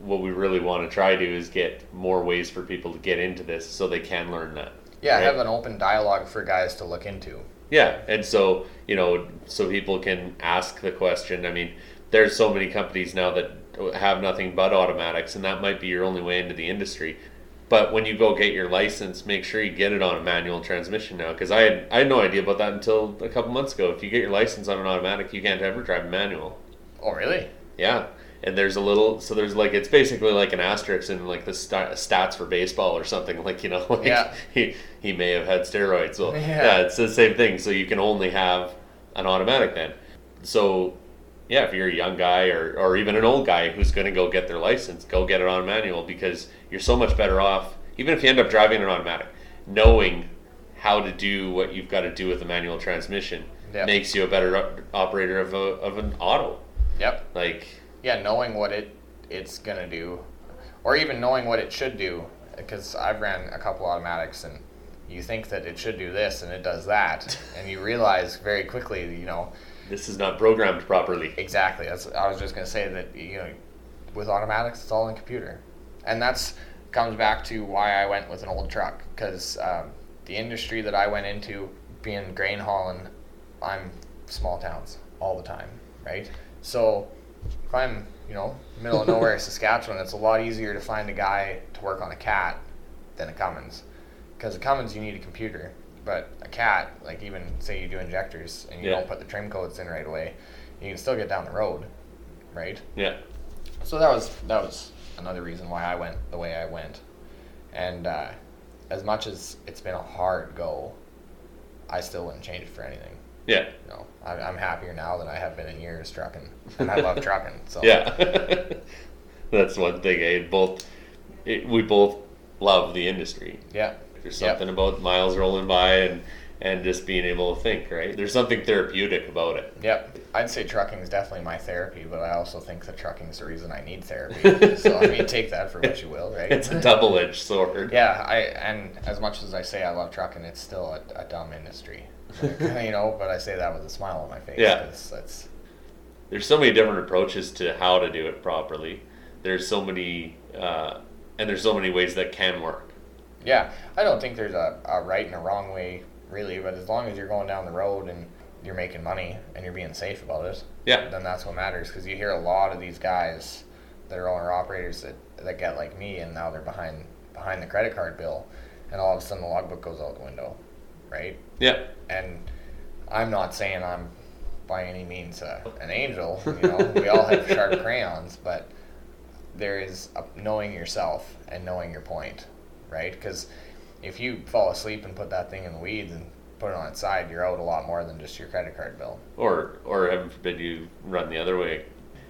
what we really want to try to do is get more ways for people to get into this so they can learn that. Yeah, Right. have an open dialogue for guys to look into. Yeah, and so you know, so people can ask the question. I mean, there's so many companies now that have nothing but automatics, and that might be your only way into the industry. But when you go get your license, make sure you get it on a manual transmission now, because I had I had no idea about that until a couple months ago. If you get your license on an automatic, you can't ever drive a manual. Oh, really? Yeah, and there's a little so there's like it's basically like an asterisk in like the sta stats for baseball or something like you know like Yeah. he he may have had steroids. Well, Yeah. yeah. it's the same thing. So you can only have an automatic then. So yeah, if you're a young guy or or even an old guy who's going to go get their license, go get it on manual because you're so much better off. Even if you end up driving an automatic, knowing how to do what you've got to do with a manual transmission Yep. makes you a better operator of a of an auto. Yep. Like Yeah, knowing what it it's gonna do, or even knowing what it should do, because I've ran a couple automatics and you think that it should do this and it does that, and you realize very quickly, you know, this is not programmed properly. Exactly. That's I was just gonna say that you know, with automatics, it's all in computer, and that's comes back to why I went with an old truck because um, the industry that I went into, being grain hauling, I'm small towns all the time, right? So if I'm you know middle of nowhere Saskatchewan, it's a lot easier to find a guy to work on a cat than a Cummins, because a Cummins you need a computer. But a cat, like even say you do injectors and you Yeah. don't put the trim codes in right away, you can still get down the road, right? Yeah. So that was that was another reason why I went the way I went. And uh, as much as it's been a hard go, I still wouldn't change it for anything. Yeah. You know, I, I'm happier now than I have been in years trucking, and I love trucking. So Yeah. That's one thing. Eh? Both, it, we both love the industry. yeah, There's Yep. something about miles rolling by and and just being able to think. Right. There's something therapeutic about it. yep. I'd say trucking is definitely my therapy, but I also think that trucking is the reason I need therapy. so I mean, take that for what you will, right? It's a double-edged sword. Yeah, I and as much as I say I love trucking, it's still a, a dumb industry. you know, but I say that with a smile on my face. Yeah. 'cause that's There's so many different approaches to how to do it properly. There's so many, uh, and there's so many ways that can work. Yeah. I don't think there's a, a right and a wrong way really, but as long as you're going down the road and you're making money and you're being safe about it, Yeah. then that's what matters. Because you hear a lot of these guys that are owner operators that, that get like me, and now they're behind behind the credit card bill, and all of a sudden the logbook goes out the window, right? Yeah. and I'm not saying I'm by any means uh, an angel. You know, we all have sharp crayons, but there is a, knowing yourself and knowing your point, right? Because if you fall asleep and put that thing in the weeds and put it on its side, you're out a lot more than just your credit card bill. or or heaven forbid you run the other way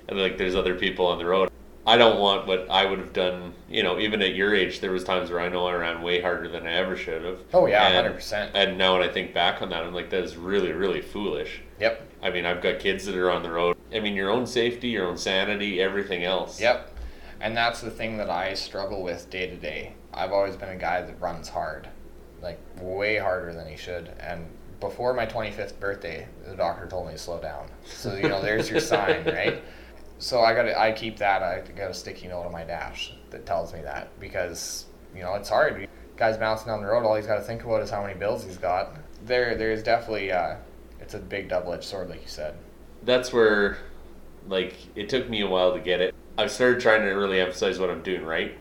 and like there's other people on the road i don't want what i would have done you know even at your age there was times where i know i ran way harder than i ever should have Oh yeah, hundred percent. and now when i think back on that i'm like that is really really foolish Yep, i mean i've got kids that are on the road i mean your own safety your own sanity everything else yep. And that's the thing that I struggle with day to day. I've always been a guy that runs hard, like way harder than he should. And before my 25th birthday, the doctor told me to slow down. So you know, there's your sign, right? So I got I keep that. I got a sticky note on my dash that tells me that because you know it's hard. Guys bouncing down the road, all he's got to think about is how many bills he's got. There, there's definitely uh, it's a big double-edged sword, like you said. that's where like it took me a while to get it i started trying to really emphasize what i'm doing right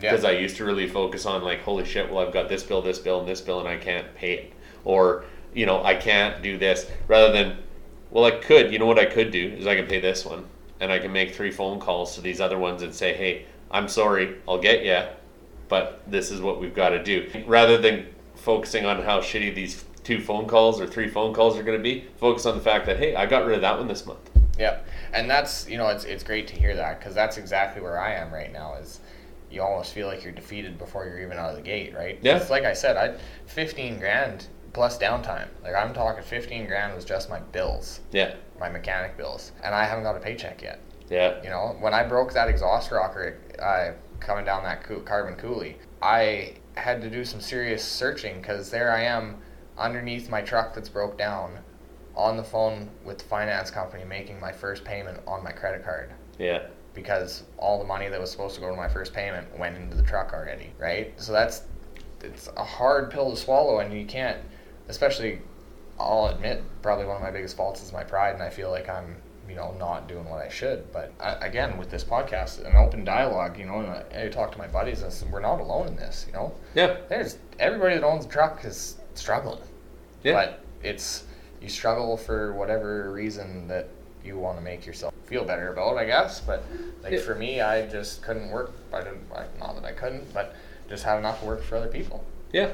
Yeah. because I used to really focus on like, holy shit, well I've got this bill, this bill, and this bill, and I can't pay it, or you know I can't do this, rather than, well I could, you know what I could do is I can pay this one, and I can make three phone calls to these other ones and say, hey, I'm sorry, I'll get you, but this is what we've got to do, rather than focusing on how shitty these two phone calls or three phone calls are going to be, focus on the fact that hey, I got rid of that one this month. Yep. and that's you know it's it's great to hear that because that's exactly where I am right now. Is you almost feel like you're defeated before you're even out of the gate, right? Yeah. It's like I said, I fifteen grand plus downtime. Like I'm talking fifteen grand was just my bills, Yeah. my mechanic bills, and I haven't got a paycheck yet. Yeah. You know, when I broke that exhaust rocker uh, coming down that coo- carbon coolie, I had to do some serious searching because there I am underneath my truck that's broke down on the phone with the finance company making my first payment on my credit card Yeah. Because all the money that was supposed to go to my first payment went into the truck already, right? So that's it's a hard pill to swallow and you can't especially I'll admit probably one of my biggest faults is my pride and I feel like I'm you know not doing what I should but I, again with this podcast an open dialogue you know and I, I talk to my buddies and I said, we're not alone in this you know Yeah. there's everybody that owns a truck is struggling Yeah. but it's you struggle for whatever reason that you want to make yourself feel better about, I guess. But like Yeah. for me, I just couldn't work. I didn't. I, not that I couldn't, but just had enough work for other people. Yeah.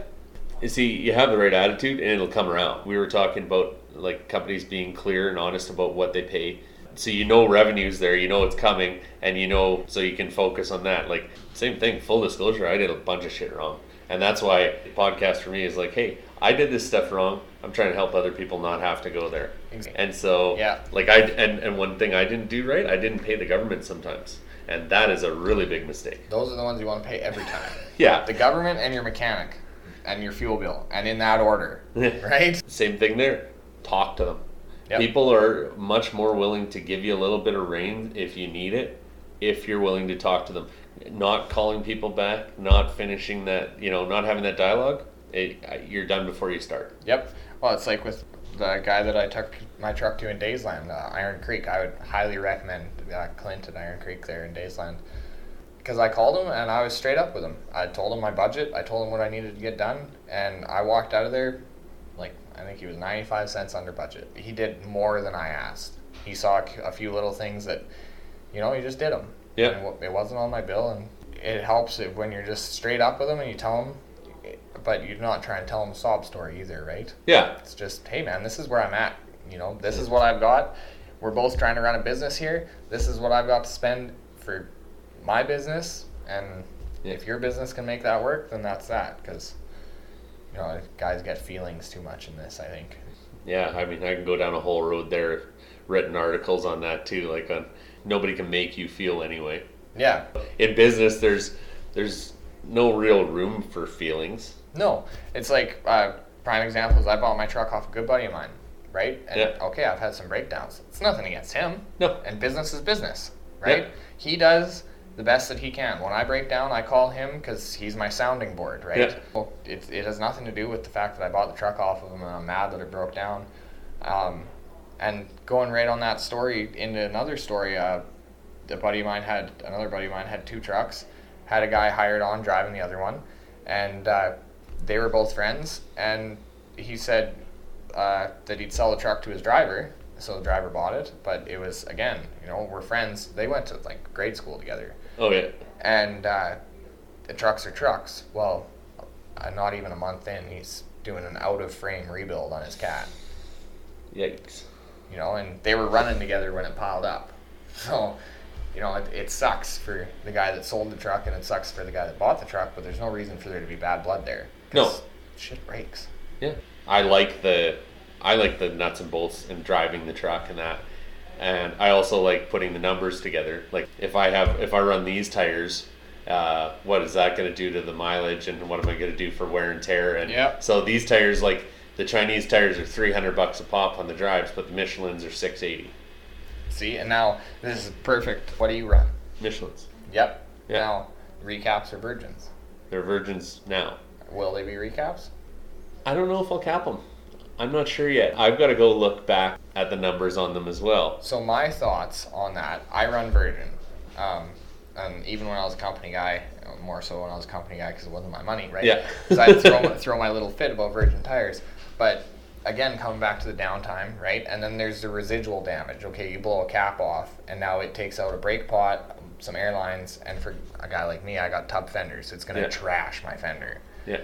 You see, you have the right attitude and it'll come around. We were talking about like companies being clear and honest about what they pay. So you know revenues there, you know it's coming, and you know so you can focus on that. Like same thing, full disclosure, I did a bunch of shit wrong. And that's why podcast for me is like, hey, I did this stuff wrong. I'm trying to help other people not have to go there. Exactly. And so Yeah. like I and, and one thing I didn't do right, I didn't pay the government sometimes. And that is a really big mistake. Those are the ones you want to pay every time. Yeah. The government and your mechanic, and your fuel bill, and in that order, right? Same thing there. Talk to them. Yep. People are much more willing to give you a little bit of rain if you need it, if you're willing to talk to them. Not calling people back, not finishing that, you know, not having that dialogue. It, you're done before you start. Yep. Well, it's like with the guy that I took my truck to in Daysland, uh, Iron Creek. I would highly recommend uh, Clint at Iron Creek there in Daysland. Because I called him and I was straight up with him. I told him my budget, I told him what I needed to get done, and I walked out of there like, I think he was 95 cents under budget. He did more than I asked. He saw a few little things that, you know, he just did them. Yeah. It wasn't on my bill, and it helps if when you're just straight up with them and you tell them, but you're not trying to tell them a sob story either, right? Yeah. It's just, hey man, this is where I'm at. You know, this is what I've got. We're both trying to run a business here. This is what I've got to spend for my business, and Yeah. if your business can make that work, then that's that. Because you know, guys get feelings too much in this. I think. Yeah. I mean, I can go down a whole road there, written articles on that too. Like, on nobody can make you feel anyway. Yeah. In business, there's there's no real room for feelings. No, it's like uh, prime example is I bought my truck off a good buddy of mine, right? And Yeah. okay, I've had some breakdowns. It's nothing against him. No. And business is business, right? Yeah. He does the best that he can. When I break down, I call him because he's my sounding board, right? Yeah. Well, it, it has nothing to do with the fact that I bought the truck off of him and I'm mad that it broke down. Um, and going right on that story into another story, uh, a buddy of mine had another buddy of mine had two trucks, had a guy hired on driving the other one, and uh, they were both friends. And he said uh, that he'd sell the truck to his driver, so the driver bought it. But it was again, you know, we're friends. They went to like grade school together, Oh yeah. and uh, the trucks are trucks. Well, uh, not even a month in, he's doing an out of frame rebuild on his cat Yikes. you know, and they were running together when it piled up. So, you know, it, it sucks for the guy that sold the truck and it sucks for the guy that bought the truck, but there's no reason for there to be bad blood there. No. Shit breaks. Yeah. I like the I like the nuts and bolts and driving the truck and that. And I also like putting the numbers together. Like if I have if I run these tires, uh, what is that going to do to the mileage and what am I going to do for wear and tear and Yep. so these tires like the Chinese tires are 300 bucks a pop on the drives but the Michelins are 680. See, and now this is perfect. What do you run? Michelins. Yep. Yeah. Now, recaps are virgins? They're virgins now. Will they be recaps? I don't know if I'll cap them. I'm not sure yet. I've got to go look back at the numbers on them as well. So my thoughts on that, I run Virgin, um, and even when I was a company guy, more so when I was a company guy because it wasn't my money, right? Yeah. so I'd throw my, throw my little fit about Virgin tires, but again, coming back to the downtime, right? And then there's the residual damage. Okay, you blow a cap off, and now it takes out a brake pot, some airlines, and for a guy like me, I got tub fenders. It's gonna Yeah. trash my fender. Yeah.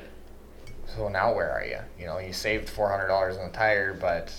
So now where are you? You know, you saved four hundred dollars on the tire, but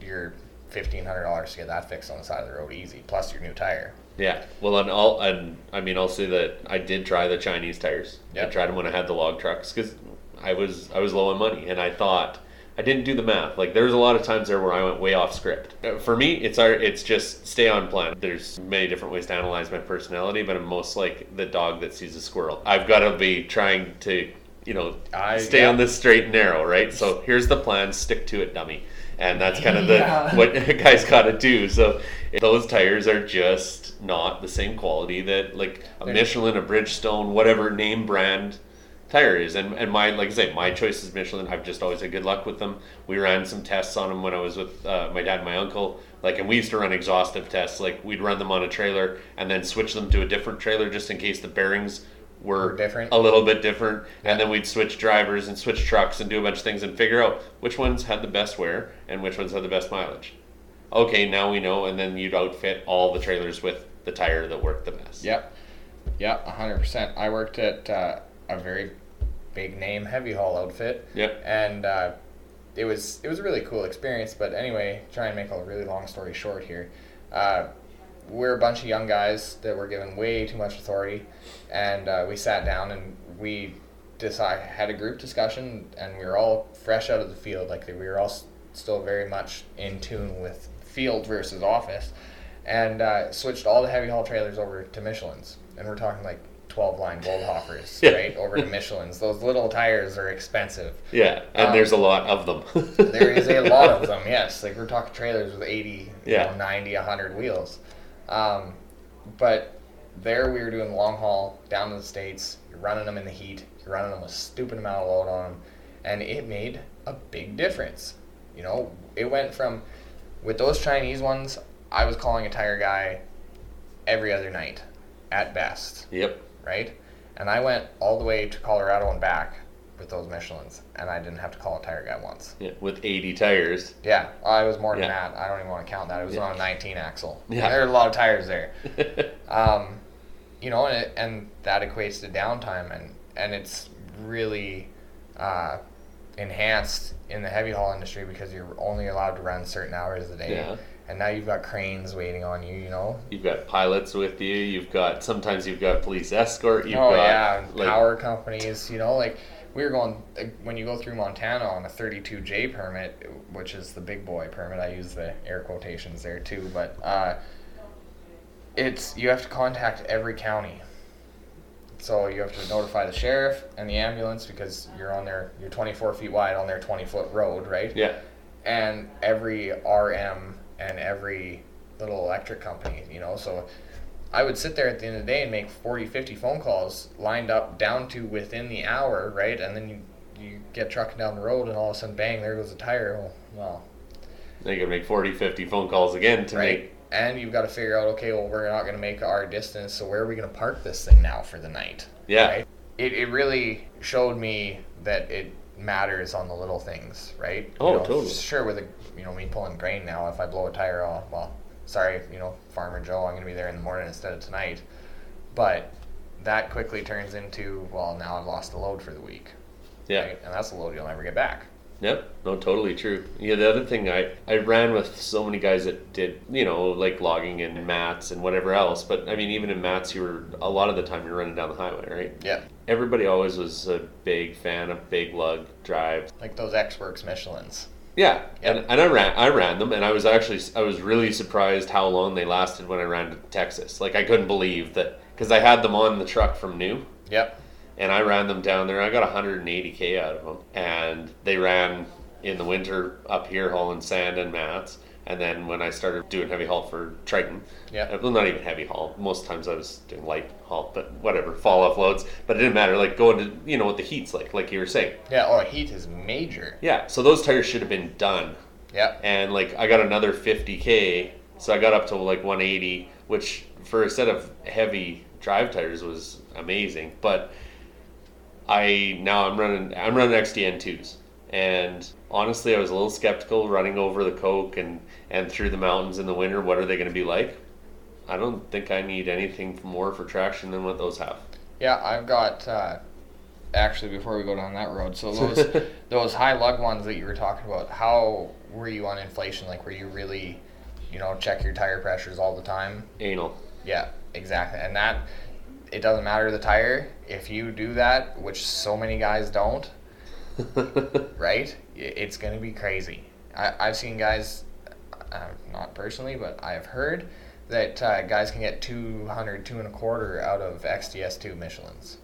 you're fifteen hundred dollars to get that fixed on the side of the road, easy. Plus your new tire. Yeah. Well, and I'll and I mean I'll say that I did try the Chinese tires. I tried them when I had the log trucks because I was I was low on money and I thought I didn't do the math. Like there was a lot of times there where I went way off script. Uh, For me, it's our it's just stay on plan. There's many different ways to analyze my personality, but I'm most like the dog that sees a squirrel. I've got to be trying to you know I- stay yeah. on this straight and narrow, right? So here's the plan. Stick to it, dummy. And that's kind of the Yeah. what guys got to do. So those tires are just not the same quality that like a Michelin, a Bridgestone, whatever name brand tire is. And and my like I say, my choice is Michelin. I've just always had good luck with them. We ran some tests on them when I was with uh, my dad and my uncle. Like, and we used to run exhaustive tests. Like, we'd run them on a trailer and then switch them to a different trailer just in case the bearings were different. a little bit different. Yeah. And then we'd switch drivers and switch trucks and do a bunch of things and figure out which ones had the best wear and which ones had the best mileage. Okay, now we know. And then you'd outfit all the trailers with the tire that worked the best. Yep. Yep, hundred percent. I worked at uh, a very big name heavy haul outfit. Yep. and uh, it was it was a really cool experience. But anyway, try and make a really long story short here. Uh, we're a bunch of young guys that were given way too much authority, and uh, we sat down and we decide had a group discussion, and we were all fresh out of the field, like we were all s- still very much in tune with field versus office, and uh, switched all the heavy haul trailers over to Michelin's, and we're talking like. 12 line Goldhofers, Yeah. right? Over to Michelin's. Those little tires are expensive. Yeah. And Um, there's a lot of them. There is a lot of them, yes. Like we're talking trailers with 80, Yeah. you know, 90, 100 wheels. Um, but there we were doing long haul down to the States. You're running them in the heat. You're running them with a stupid amount of load on them. And it made a big difference. You know, it went from, with those Chinese ones, I was calling a tire guy every other night at best Yep. right? And I went all the way to Colorado and back with those Michelins, and I didn't have to call a tire guy once. Yeah. With 80 tires. Yeah, I was more than Yeah. that. I don't even want to count that. It was Yeah. on a 19 axle. Yeah. There are a lot of tires there. Um, you know, and, it, and that equates to downtime, and, and it's really uh, enhanced in the heavy haul industry because you're only allowed to run certain hours a day. Yeah. And now you've got cranes waiting on you, you know? You've got pilots with you. You've got sometimes you've got police escort. You've oh got yeah, like power companies. You know, like we were going when you go through Montana on a 32J permit, which is the big boy permit. I use the air quotations there too, but uh, it's you have to contact every county. So you have to notify the sheriff and the ambulance because you're on their you're 24 feet wide on their 20 foot road, right? yeah. and every RM and every little electric company, you know. So I would sit there at the end of the day and make 40, 50 phone calls lined up down to within the hour, right? And then you, you get trucking down the road and all of a sudden, bang, there goes a tire. Well, well They can make 40, 50 phone calls again to right? make. And you've got to figure out, okay, well, we're not going to make our distance, so where are we going to park this thing now for the night? Yeah. Right? It, it really showed me that it matters on the little things, right? Oh, you Oh, know, totally. Sure, with a, you know me pulling grain now, if I blow a tire off, well, sorry, you know, Farmer Joe, I'm going to be there in the morning instead of tonight. But that quickly turns into, well, now I've lost a load for the week. Yeah. Right? And that's a load you'll never get back. Yep. No, totally true. Yeah. The other thing I I ran with so many guys that did you know like logging and mats and whatever else. But I mean even in mats you were a lot of the time you're running down the highway, right? Yeah. Everybody always was a big fan of big lug drive. Like those X Works Michelins. Yeah, Yep. and, and I ran I ran them, and I was actually I was really surprised how long they lasted when I ran to Texas. Like I couldn't believe that because I had them on the truck from new, Yep. and I ran them down there. I got 180k out of them, and they ran in the winter up here hauling sand and mats. And then when I started doing heavy haul for Triton, Yeah. Uh, well, not even heavy haul. Most times I was doing light haul, but whatever, fall off loads. But it didn't matter. Like going to you know what the heat's like, like you were saying. Yeah. Oh, heat is major. Yeah, so those tires should have been done Yeah. and like I got another 50k, so I got up to like 180, which for a set of heavy drive tires was amazing. But I now I'm running I'm running XDN twos, and honestly I was a little skeptical running over the Coq and and through the mountains in the winter. What are they going to be like? I don't think I need anything more for traction than what those have. Yeah, I've got uh, actually before we go down that road. So those those high lug ones that you were talking about, how were you on inflation? Like, were you really, you know, check your tire pressures all the time? Anal. Yeah, exactly. And that it doesn't matter the tire if you do that, which so many guys don't. right? It's going to be crazy. I, I've seen guys, uh, not personally, but I have heard that uh, guys can get 200, two and a quarter out of XDS2 Michelin's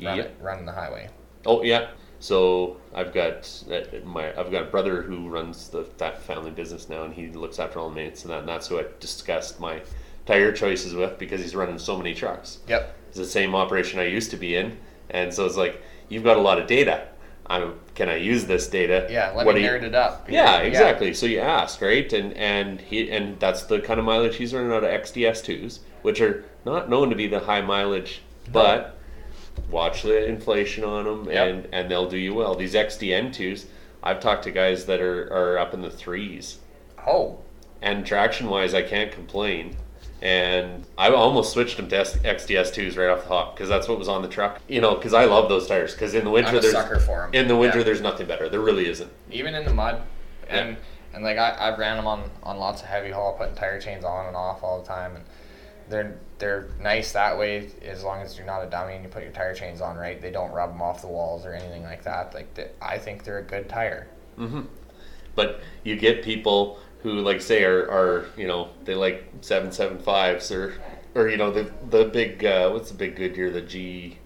run Yep. running the highway. Oh yeah. So I've got uh, my I've got a brother who runs the that family business now, and he looks after all the maintenance and that. And that's who I discussed my tire choices with because he's running so many trucks. Yep. It's the same operation I used to be in, and so it's like you've got a lot of data. I'm can I use this data? Yeah, let What me do you- it up. Yeah, exactly. So you ask, right? And and he and that's the kind of mileage he's running out of XDS twos, which are not known to be the high mileage, but watch the inflation on them, Yep. and and they'll do you well. These XDN twos, I've talked to guys that are are up in the threes, Oh, and traction wise, I can't complain. And I almost switched them to S- XDS twos right off the hop because that's what was on the truck. You know, because I love those tires. Because in the winter, there's sucker for 'em. in the winter Yeah. there's nothing better. There really isn't. even in the mud, and Yeah. and like I I've ran them on on lots of heavy haul, putting tire chains on and off all the time, and they're they're nice that way as long as you're not a dummy and you put your tire chains on right. They don't rub them off the walls or anything like that. Like they, I think they're a good tire. Mm-hmm. But you get people who like say are, are you know they like seven seven fives or or you know the the big uh, what's the big Goodyear the G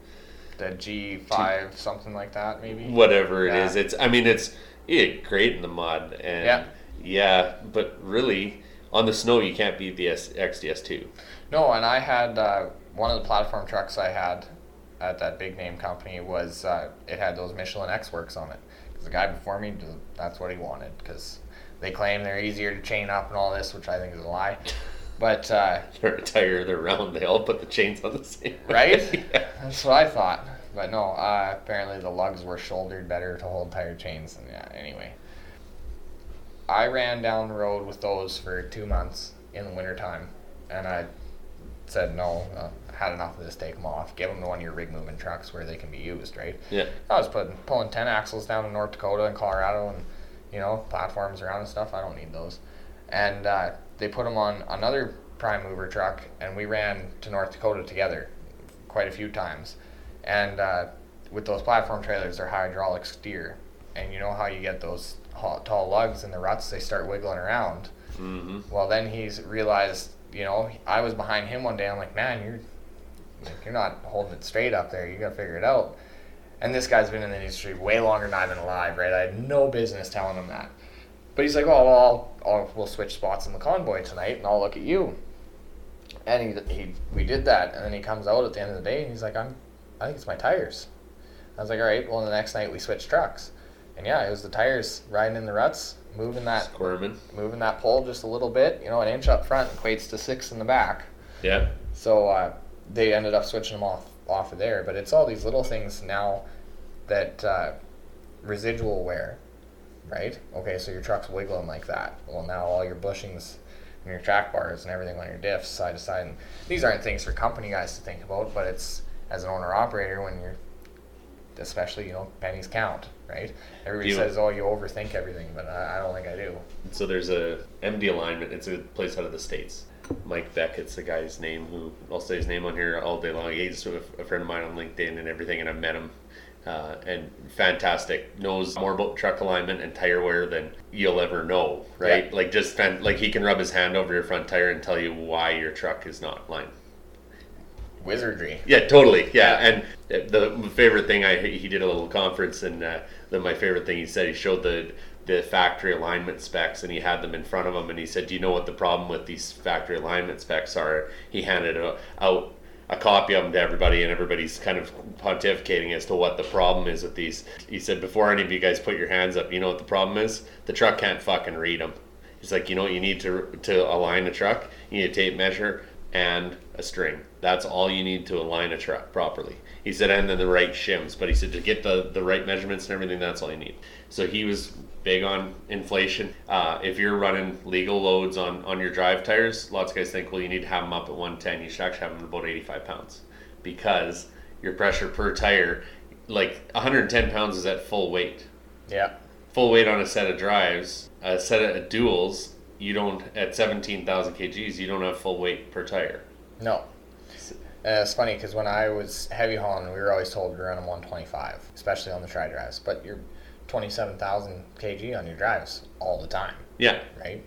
The G five something like that maybe. whatever it Yeah. is it's I mean it's yeah, great in the mud and Yeah. yeah but really on the snow you can't beat the S- XDS two No, and I had uh, one of the platform trucks I had at that big name company was uh, it had those Michelin X Works on it. 'Cause the guy before me, that's what he wanted because they claim they're easier to chain up and all this, which I think is a lie. But uh, they're a tire they're round they all put the chains on the same right, yeah. that's what I thought. But no, uh, apparently the lugs were shouldered better to hold tire chains. And yeah, anyway, I ran down the road with those for two months in the wintertime, and I said no. Uh, had enough of this. Take them off. Give them to one of your rig moving trucks where they can be used. Right. yeah I was putting pulling ten axles down in North Dakota and Colorado, and you know platforms around and stuff. I don't need those. And uh, they put them on another prime mover truck, and we ran to North Dakota together quite a few times. And uh, with those platform trailers, they're hydraulic steer, and you know how you get those tall lugs in the ruts, they start wiggling around. hmm Well, then he's realized, you know, I was behind him one day. I'm like, man, you're like, you're not holding it straight up there. You got to figure it out. And this guy's been in the industry way longer than I've been alive, right? I had no business telling him that. But he's like, oh, well, I'll, I'll, we'll switch spots in the convoy tonight, and I'll look at you. And he, he, we did that, and then he comes out at the end of the day, and he's like, I'm, I think it's my tires. I was like, all right. Well, the next night we switched trucks, and yeah, it was the tires riding in the ruts, moving that squirming moving that pole just a little bit. You know, an inch up front equates to six in the back. yeah So uh, they ended up switching them off off of there. But it's all these little things now that uh, residual wear, right? Okay, so your truck's wiggling like that. Well, now all your bushings and your track bars and everything on your diffs side to side. And these aren't things for company guys to think about, but it's as an owner operator when you're especially you know pennies count right everybody You- says oh you overthink everything but I, I don't think i do So there's a MD alignment. It's a place out of the states. Mike Beckett's the guy's name who I'll say his name on here all day long. He's a, a friend of mine on LinkedIn and everything, and I met him. Uh, and fantastic, knows more about truck alignment and tire wear than you'll ever know, right? Yeah. Like just fan, like he can rub his hand over your front tire and tell you why your truck is not lined. wizardry Yeah, totally. Yeah, and the favorite thing I he did a little conference, and uh, the my favorite thing he said he showed the the factory alignment specs, and he had them in front of him, and he said, "Do you know what the problem with these factory alignment specs are?" He handed out a copy of them to everybody, and everybody's kind of pontificating as to what the problem is with these. He said, "Before any of you guys put your hands up, you know what the problem is? The truck can't fucking read them." He's like, "You know what you need to to align a truck? You need a tape measure." And a string. That's all you need to align a truck properly. He said, and then the right shims. But he said to get the, the right measurements and everything, that's all you need. So he was big on inflation. Uh, if you're running legal loads on, on your drive tires, lots of guys think, well, you need to have them up at 110. You should actually have them at about 85 pounds because your pressure per tire like 110 pounds is at full weight. Yeah. Full weight on a set of drives, a set of duals. You don't at 17,000 kgs. You don't have full weight per tire. No. Uh, it's funny because when I was heavy hauling, we were always told to run them 125, especially on the tri drives. But you're 27,000 kg on your drives all the time, Yeah, right?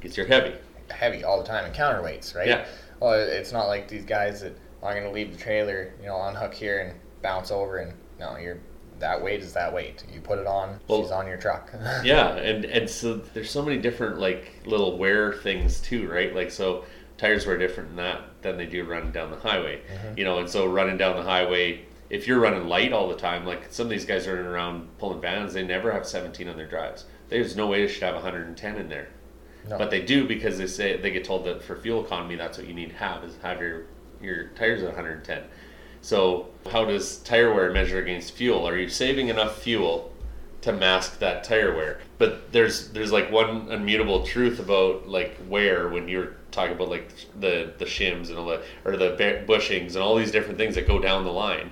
because you're heavy. Heavy all the time and counterweights, right? Yeah. Well, it's not like these guys that are going to leave the trailer, you know, unhook here and bounce over, and no, you're that weight is that weight. You put it on, Well- she's on your truck. yeah and and so there's so many different like little wear things too right like so tires wear different than that than they do running down the highway mm-hmm. you know and so running down the highway if you're running light all the time like some of these guys running around pulling vans they never have 17 on their drives there's no way they should have 110 in there No. but they do because they say they get told that for fuel economy that's what you need to have is have your your tires at 110 so how does tire wear measure against fuel are you saving enough fuel to mask that tire wear. But there's there's like one immutable truth about like wear when you're talking about like the the shims and all the or the bushings and all these different things that go down the line.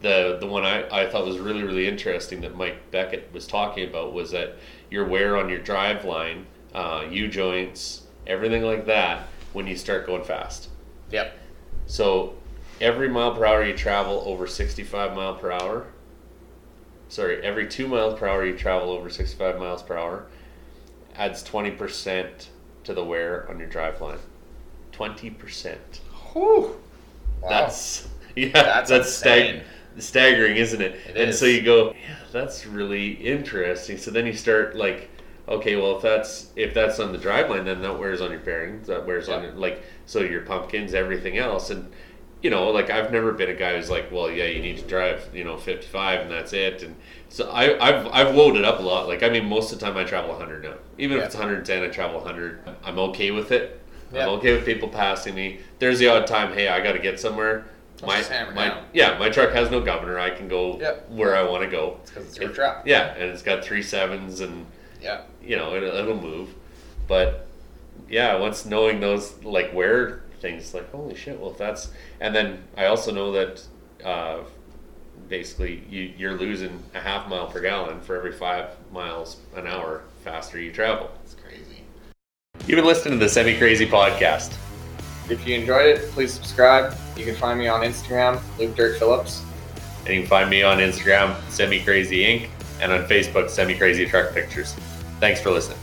The the one I, I thought was really really interesting that Mike Beckett was talking about was that your wear on your drive line, uh, U joints, everything like that when you start going fast. yep. So every mile per hour you travel over 65 mile per hour, sorry, every two miles per hour you travel over 65 miles per hour adds 20% to the wear on your drive line. 20%. Whew. Wow. That's, yeah, That's that's, insane. stag- staggering, isn't it? It and is. so you go, yeah, that's really interesting. So then you start like, okay, well if that's if that's on the drive line, then that wears on your bearings, that wears on your like so your pumpkins, everything else, and you know, like I've never been a guy who's like, well, yeah, you need to drive, you know, 55 and that's it. And so I, I've, I've loaded up a lot. Like, I mean, most of the time I travel 100 now. Even Yeah. if it's 110, I travel 100. I'm okay with it. Yeah. I'm okay with people passing me. There's the odd time, hey, I got to get somewhere. My, my, down. yeah, my truck has no governor. I can go Yep. where I want to go. It's because it's your It- truck. Yeah, and it's got three sevens and Yeah. you know it'll, it'll move but yeah once knowing those like where things like holy shit well if that's and then i also know that uh, basically you, you're losing a half mile per gallon for every five miles an hour faster you travel It's crazy. you've been listening to the semi crazy podcast If you enjoyed it, please subscribe. You can find me on Instagram, Luke Dirt Phillips. and you can find me on instagram semi crazy inc and on facebook semi crazy truck pictures thanks for listening